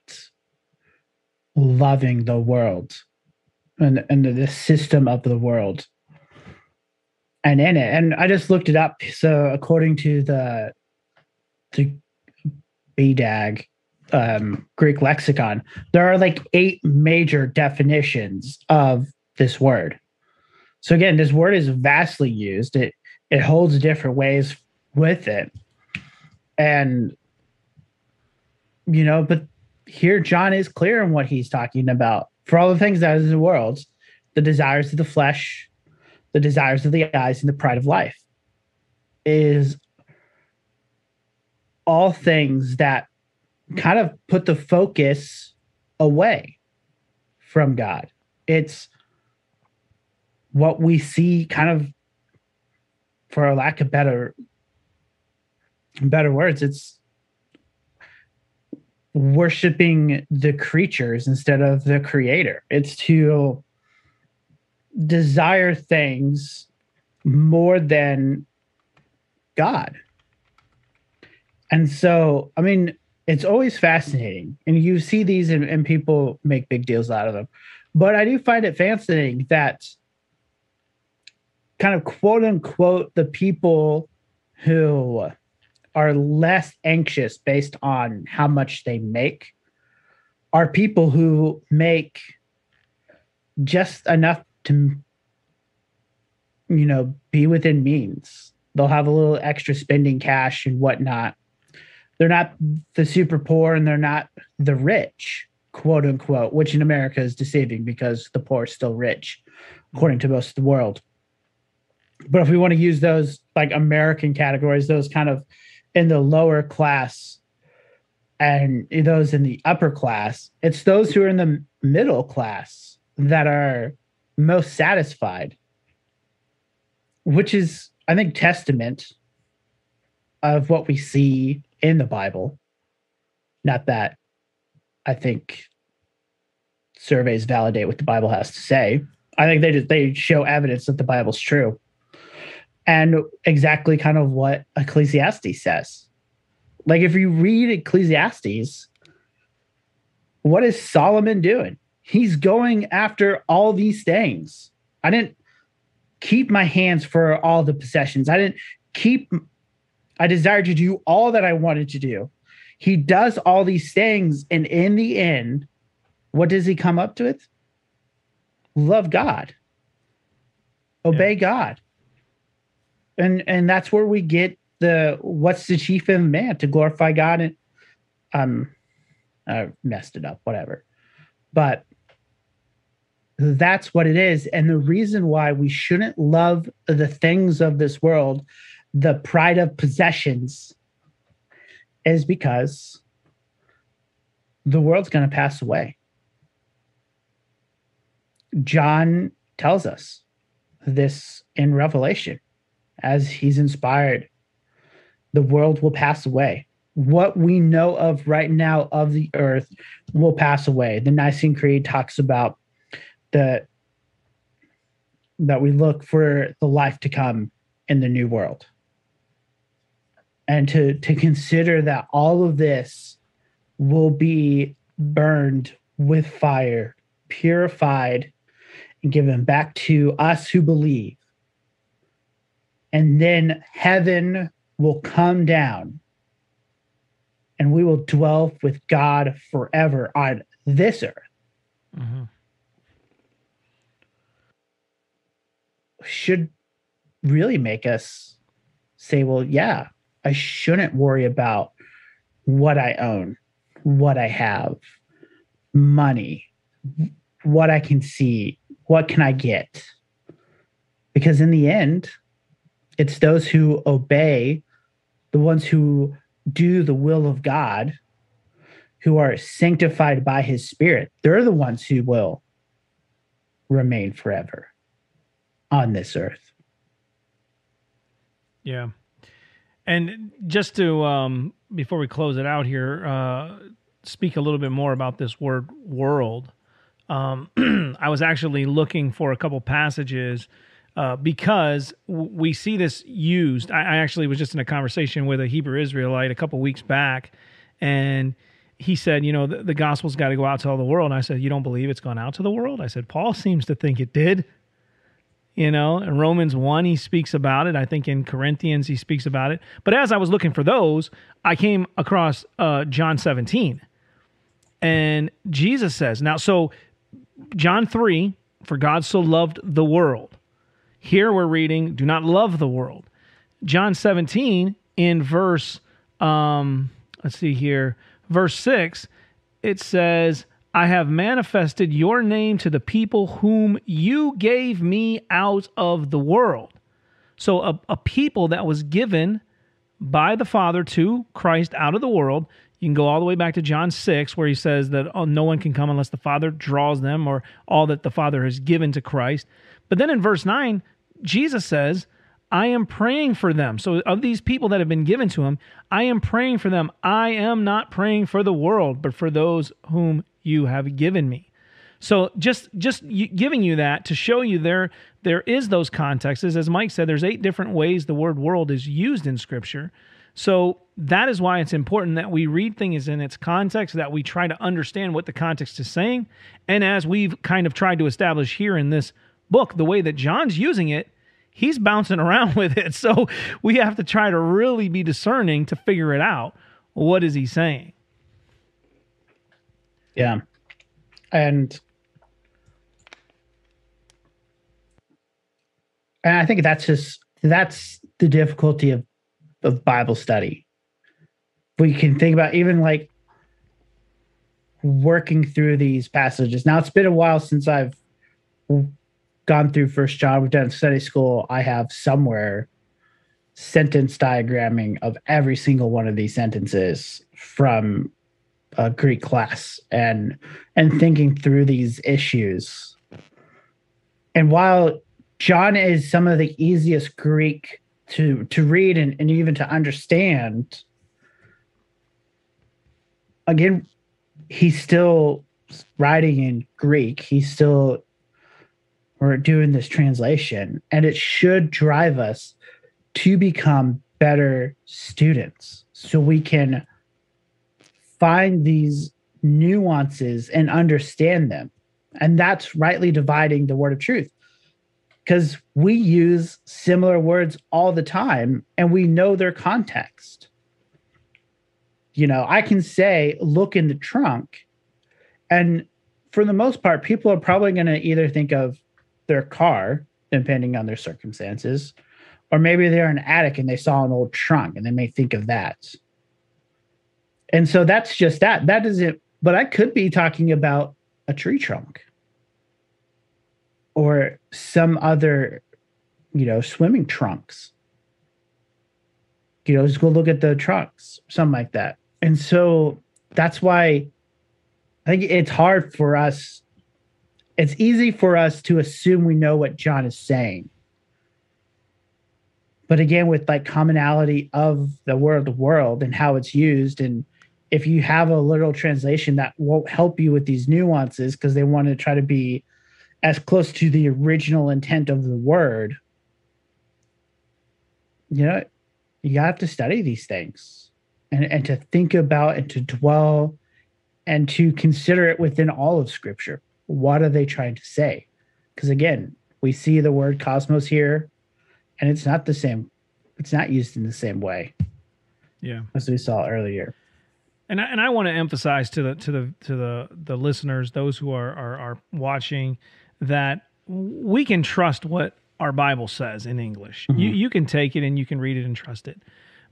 loving the world and, and the system of the world and in it. And I just looked it up. So according to the the BDAG um, Greek lexicon, there are like eight major definitions of this word. So again, this word is vastly used. It it holds different ways with it. And you know, but here John is clear in what he's talking about. For all the things that is in the world, the desires of the flesh, the desires of the eyes, and the pride of life is all things that kind of put the focus away from God. It's what we see kind of for a lack of better better words, it's worshiping the creatures instead of the creator. It's to desire things mm-hmm. more than God. And so, I mean, it's always fascinating. And you see these and, and people make big deals out of them. But I do find it fascinating that kind of quote unquote the people who are less anxious based on how much they make are people who make just enough to you know be within means. They'll have a little extra spending cash and whatnot. They're not the super poor and they're not the rich quote unquote which in america is deceiving because the poor are still rich according to most of the world. But if we want to use those like american categories those kind of in the lower class and those in the upper class it's those who are in the middle class that are most satisfied which is i think testament of what we see in the bible. Not that i think surveys validate what the bible has to say. I think they just, they show evidence that the bible's true. And exactly kind of what ecclesiastes says. Like if you read ecclesiastes what is solomon doing he's going after all these things. I didn't keep my hands for all the possessions. I didn't keep, I desired to do all that I wanted to do. He does all these things. And in the end, what does he come up to it? Love God, obey yeah. God. And, and that's where we get the what's the chief of man to glorify God and um I messed it up, whatever. But that's what it is. And the reason why we shouldn't love the things of this world, the pride of possessions, is because the world's going to pass away. John tells us this in Revelation as he's inspired. The world will pass away. What we know of right now of the earth will pass away. The Nicene Creed talks about that that we look for the life to come in the new world. And to to consider that all of this will be burned with fire purified and given back to us who believe. And then heaven will come down and we will dwell with god forever on this earth. Mm-hmm. Should really make us say, well, yeah, I shouldn't worry about what I own, what I have, money, what I can see, what can I get? Because in the end, it's those who obey, the ones who do the will of God, who are sanctified by his spirit. They're the ones who will remain forever on this earth. Yeah. And just to um, before we close it out here, uh, speak a little bit more about this word world. Um, I was actually looking for a couple passages uh, because w- we see this used. I, I, actually was just in a conversation with a Hebrew Israelite a couple weeks back, and he said, you know, the, the gospel's got to go out to all the world. And I said, you don't believe it's gone out to the world? I said, Paul seems to think it did you know in romans 1 he speaks about it. I think in corinthians he speaks about it. But as i was looking for those i came across uh, john 17 and jesus says now so john 3 for god so loved the world. Here we're reading do not love the world. John 17 in verse um let's see here verse 6 it says I have manifested your name to the people whom you gave me out of the world. So, a, a, people that was given by the Father to Christ out of the world. You can go all the way back to John 6, where he says that oh, no one can come unless the Father draws them or all that the Father has given to Christ. But then in verse 9, Jesus says, I am praying for them. So, of these people that have been given to him, I am praying for them. I am not praying for the world, but for those whom you have given me. So just just giving you that to show you there there is those contexts. As Mike said, there's eight different ways the word world is used in Scripture. So that is why it's important that we read things in its context, that we try to understand what the context is saying. And as we've kind of tried to establish here in this book, the way that John's using it, he's bouncing around with it. So we have to try to really be discerning to figure it out. What is he saying? Yeah. And and I think that's just that's the difficulty of of Bible study. We can think about even like working through these passages. Now it's been a while since I've gone through First John. We've done study school. I have somewhere sentence diagramming of every single one of these sentences from a Greek class and and thinking through these issues. And while John is some of the easiest Greek to to read and, and even to understand, again, he's still writing in Greek. He's still we're doing this translation, and it should drive us to become better students so we can find these nuances and understand them. And that's rightly dividing the word of truth. Because we use similar words all the time and we know their context. You know, I can say, look in the trunk. And for the most part, people are probably going to either think of their car, depending on their circumstances, or maybe they're an attic and they saw an old trunk and they may think of that. And so that's just that. That isn't, but I could be talking about a tree trunk or some other, you know, swimming trunks. You know, just go look at the trunks, something like that. And so that's why I think it's hard for us. It's easy for us to assume we know what John is saying. But again, with like commonality of the word the world and how it's used and if you have a literal translation that won't help you with these nuances because they want to try to be as close to the original intent of the word you know you have to study these things and, and to think about and to dwell and to consider it within all of scripture. What are they trying to say? Because again we see the word cosmos here and it's not the same it's not used in the same way yeah. as we saw earlier and I, and I want to emphasize to the to the to the the listeners, those who are, are are watching, that we can trust what our Bible says in English. Mm-hmm. You you can take it and you can read it and trust it.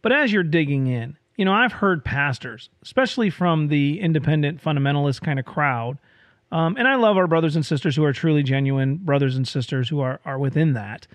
But as you're digging in, you know, I've heard pastors, especially from the independent fundamentalist kind of crowd, um, and I love our brothers and sisters who are truly genuine brothers and sisters who are, are within that.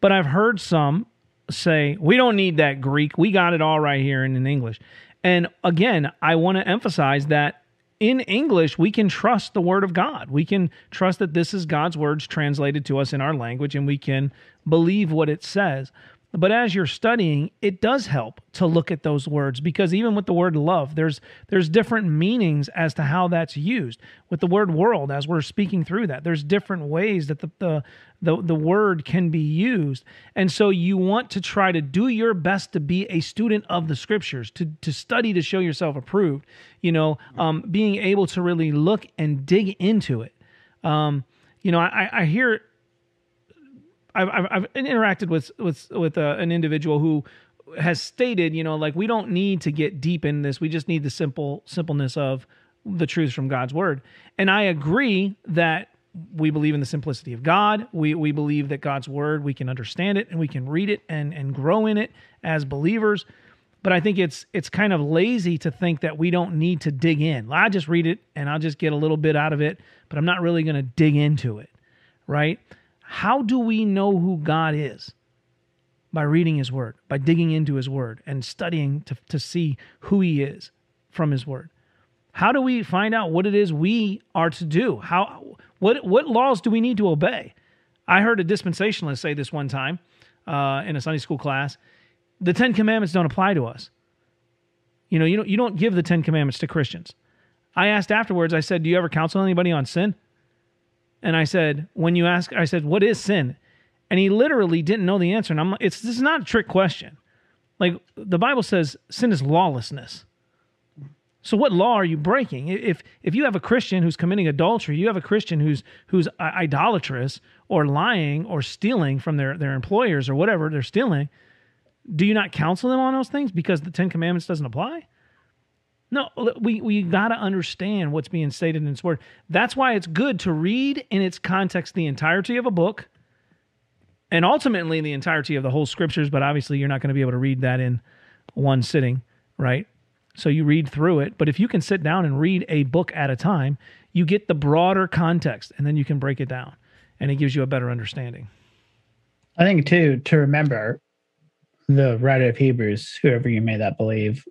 But I've heard some say, we don't need that Greek. We got it all right here in, in English. And again, I want to emphasize that in English, we can trust the word of God. We can trust that this is God's words translated to us in our language and we can believe what it says. But as you're studying, it does help to look at those words because even with the word love, there's there's different meanings as to how that's used. With the word world, as we're speaking through that, there's different ways that the the the, the word can be used. And so you want to try to do your best to be a student of the scriptures, to to study to show yourself approved, you know, um, being able to really look and dig into it. Um, you know, I, I hear I've, I've, I've interacted with with with uh, an individual who has stated, you know, like we don't need to get deep in this. We just need the simple simpleness of the truths from God's word. And I agree that we believe in the simplicity of God. We we believe that God's word we can understand it and we can read it and and grow in it as believers. But I think it's it's kind of lazy to think that we don't need to dig in. I just read it and I'll just get a little bit out of it, but I'm not really going to dig into it, right? How do we know who God is? By reading His Word, by digging into His Word and studying to, to see who He is from His Word. How do we find out what it is we are to do? How what what laws do we need to obey? I heard a dispensationalist say this one time uh, in a Sunday school class. The Ten Commandments don't apply to us. You know, you don't you don't give the Ten Commandments to Christians. I asked afterwards. I said, "Do you ever counsel anybody on sin?" And I said, when you ask, I said, what is sin? And he literally didn't know the answer. And I'm like, it's this is not a trick question. Like the Bible says, sin is lawlessness. So what law are you breaking? If if you have a Christian who's committing adultery, you have a Christian who's who's idolatrous or lying or stealing from their their employers or whatever they're stealing, do you not counsel them on those things because the 10 commandments doesn't apply? No, we, we got to understand what's being stated in its word. That's why it's good to read in its context the entirety of a book and ultimately the entirety of the whole scriptures, but obviously you're not going to be able to read that in one sitting, right? So you read through it. But if you can sit down and read a book at a time, you get the broader context and then you can break it down and it gives you a better understanding. I think, too, to remember the writer of Hebrews, whoever you may that believe,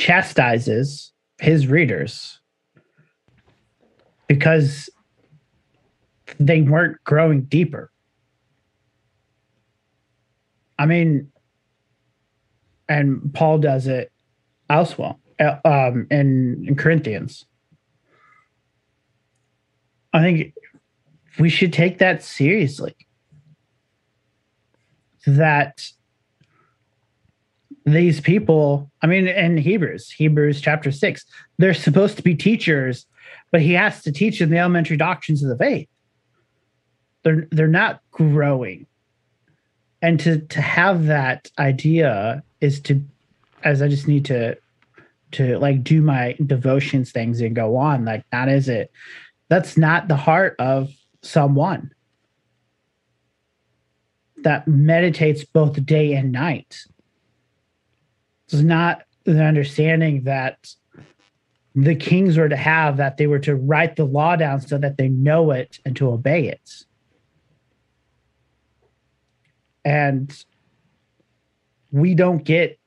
chastises his readers because they weren't growing deeper. I mean, and Paul does it elsewhere uh, um, in, in Corinthians. I think we should take that seriously. That these people, I mean, in Hebrews, Hebrews chapter six, they're supposed to be teachers, but he has to teach them the elementary doctrines of the faith. They're they're not growing. And to to have that idea is to as I just need to to like do my devotions things and go on. Like that is it. That's not the heart of someone that meditates both day and night it's not the understanding that the kings were to have that they were to write the law down so that they know it and to obey it. And we don't get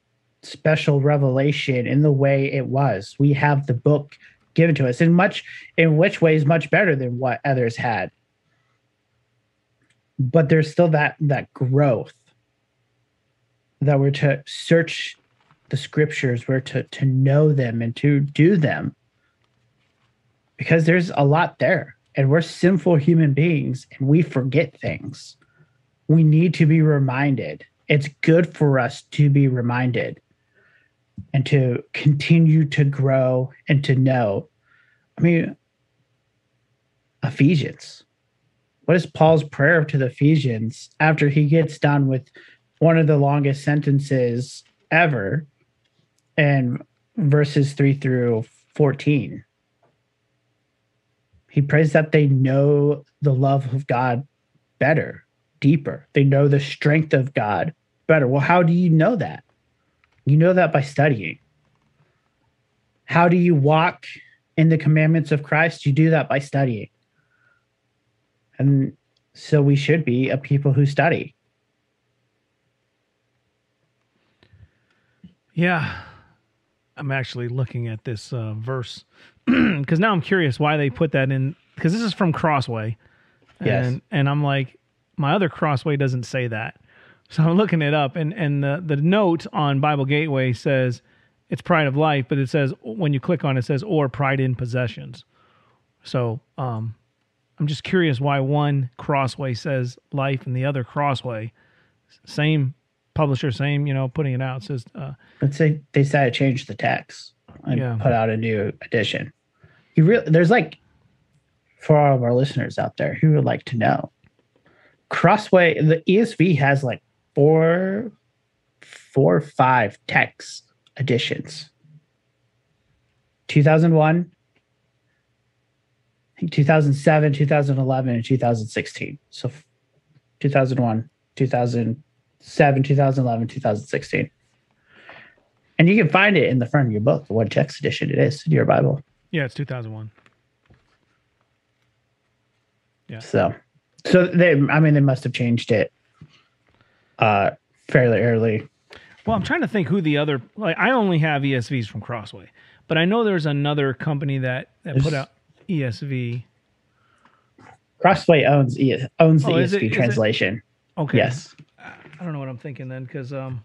special revelation in the way it was. We have the book given to us in much in which ways much better than what others had. But there's still that that growth that we're to search the scriptures were to to know them and to do them. Because there's a lot there and we're sinful human beings and we forget things. We need to be reminded. It's good for us to be reminded and to continue to grow and to know. I mean ephesians. What is paul's prayer to the ephesians after he gets done with one of the longest sentences ever and verses 3 through 14 he prays that they know the love of god better deeper they know the strength of god better well how do you know that you know that by studying how do you walk in the commandments of Christ? You do that by studying. And so we should be a people who study. Yeah. I'm actually looking at this uh, verse because now I'm curious why they put that in. Because this is from Crossway. Yes. And, and I'm like, my other Crossway doesn't say that. So I'm looking it up, and, and the, the note on Bible Gateway says it's pride of life, but it says when you click on it, it says or pride in possessions. So um, I'm just curious why one Crossway says life and the other Crossway, same publisher, same, you know, putting it out says, uh, Let's say they decided to change the text and Yeah. put out a new edition. You really there's like for all of our listeners out there who would like to know. Crossway, the ESV has like four, four or five text editions. 2001, I think 2007, 2011, and 2016. So 2001, 2007, 2011, 2016. And you can find it in the front of your book, the what text edition it is your Bible. yeah, it's 2001. Yeah. So, so they, I mean, they must have changed it uh fairly early. Well, I'm trying to think who the other like I only have ESVs from Crossway, but I know there's another company that that put out ESV. Crossway owns owns the Oh, ESV it? translation. Okay. Yes. I don't know what I'm thinking then because um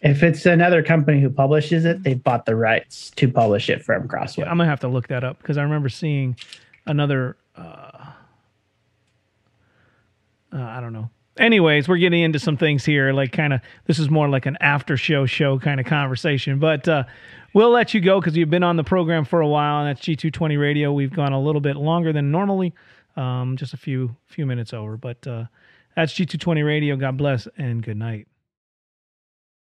If it's another company who publishes it, they bought the rights to publish it from Crossway. I'm gonna have to look that up because I remember seeing another. Uh, uh, I don't know. Anyways, we're getting into some things here. Like, kind of, this is more like an after show show kind of conversation. But uh, we'll let you go because you've been on the program for a while, and that's G220 Radio. We've gone a little bit longer than normally, um, just a few few minutes over. But uh, that's G220 Radio. God bless and good night.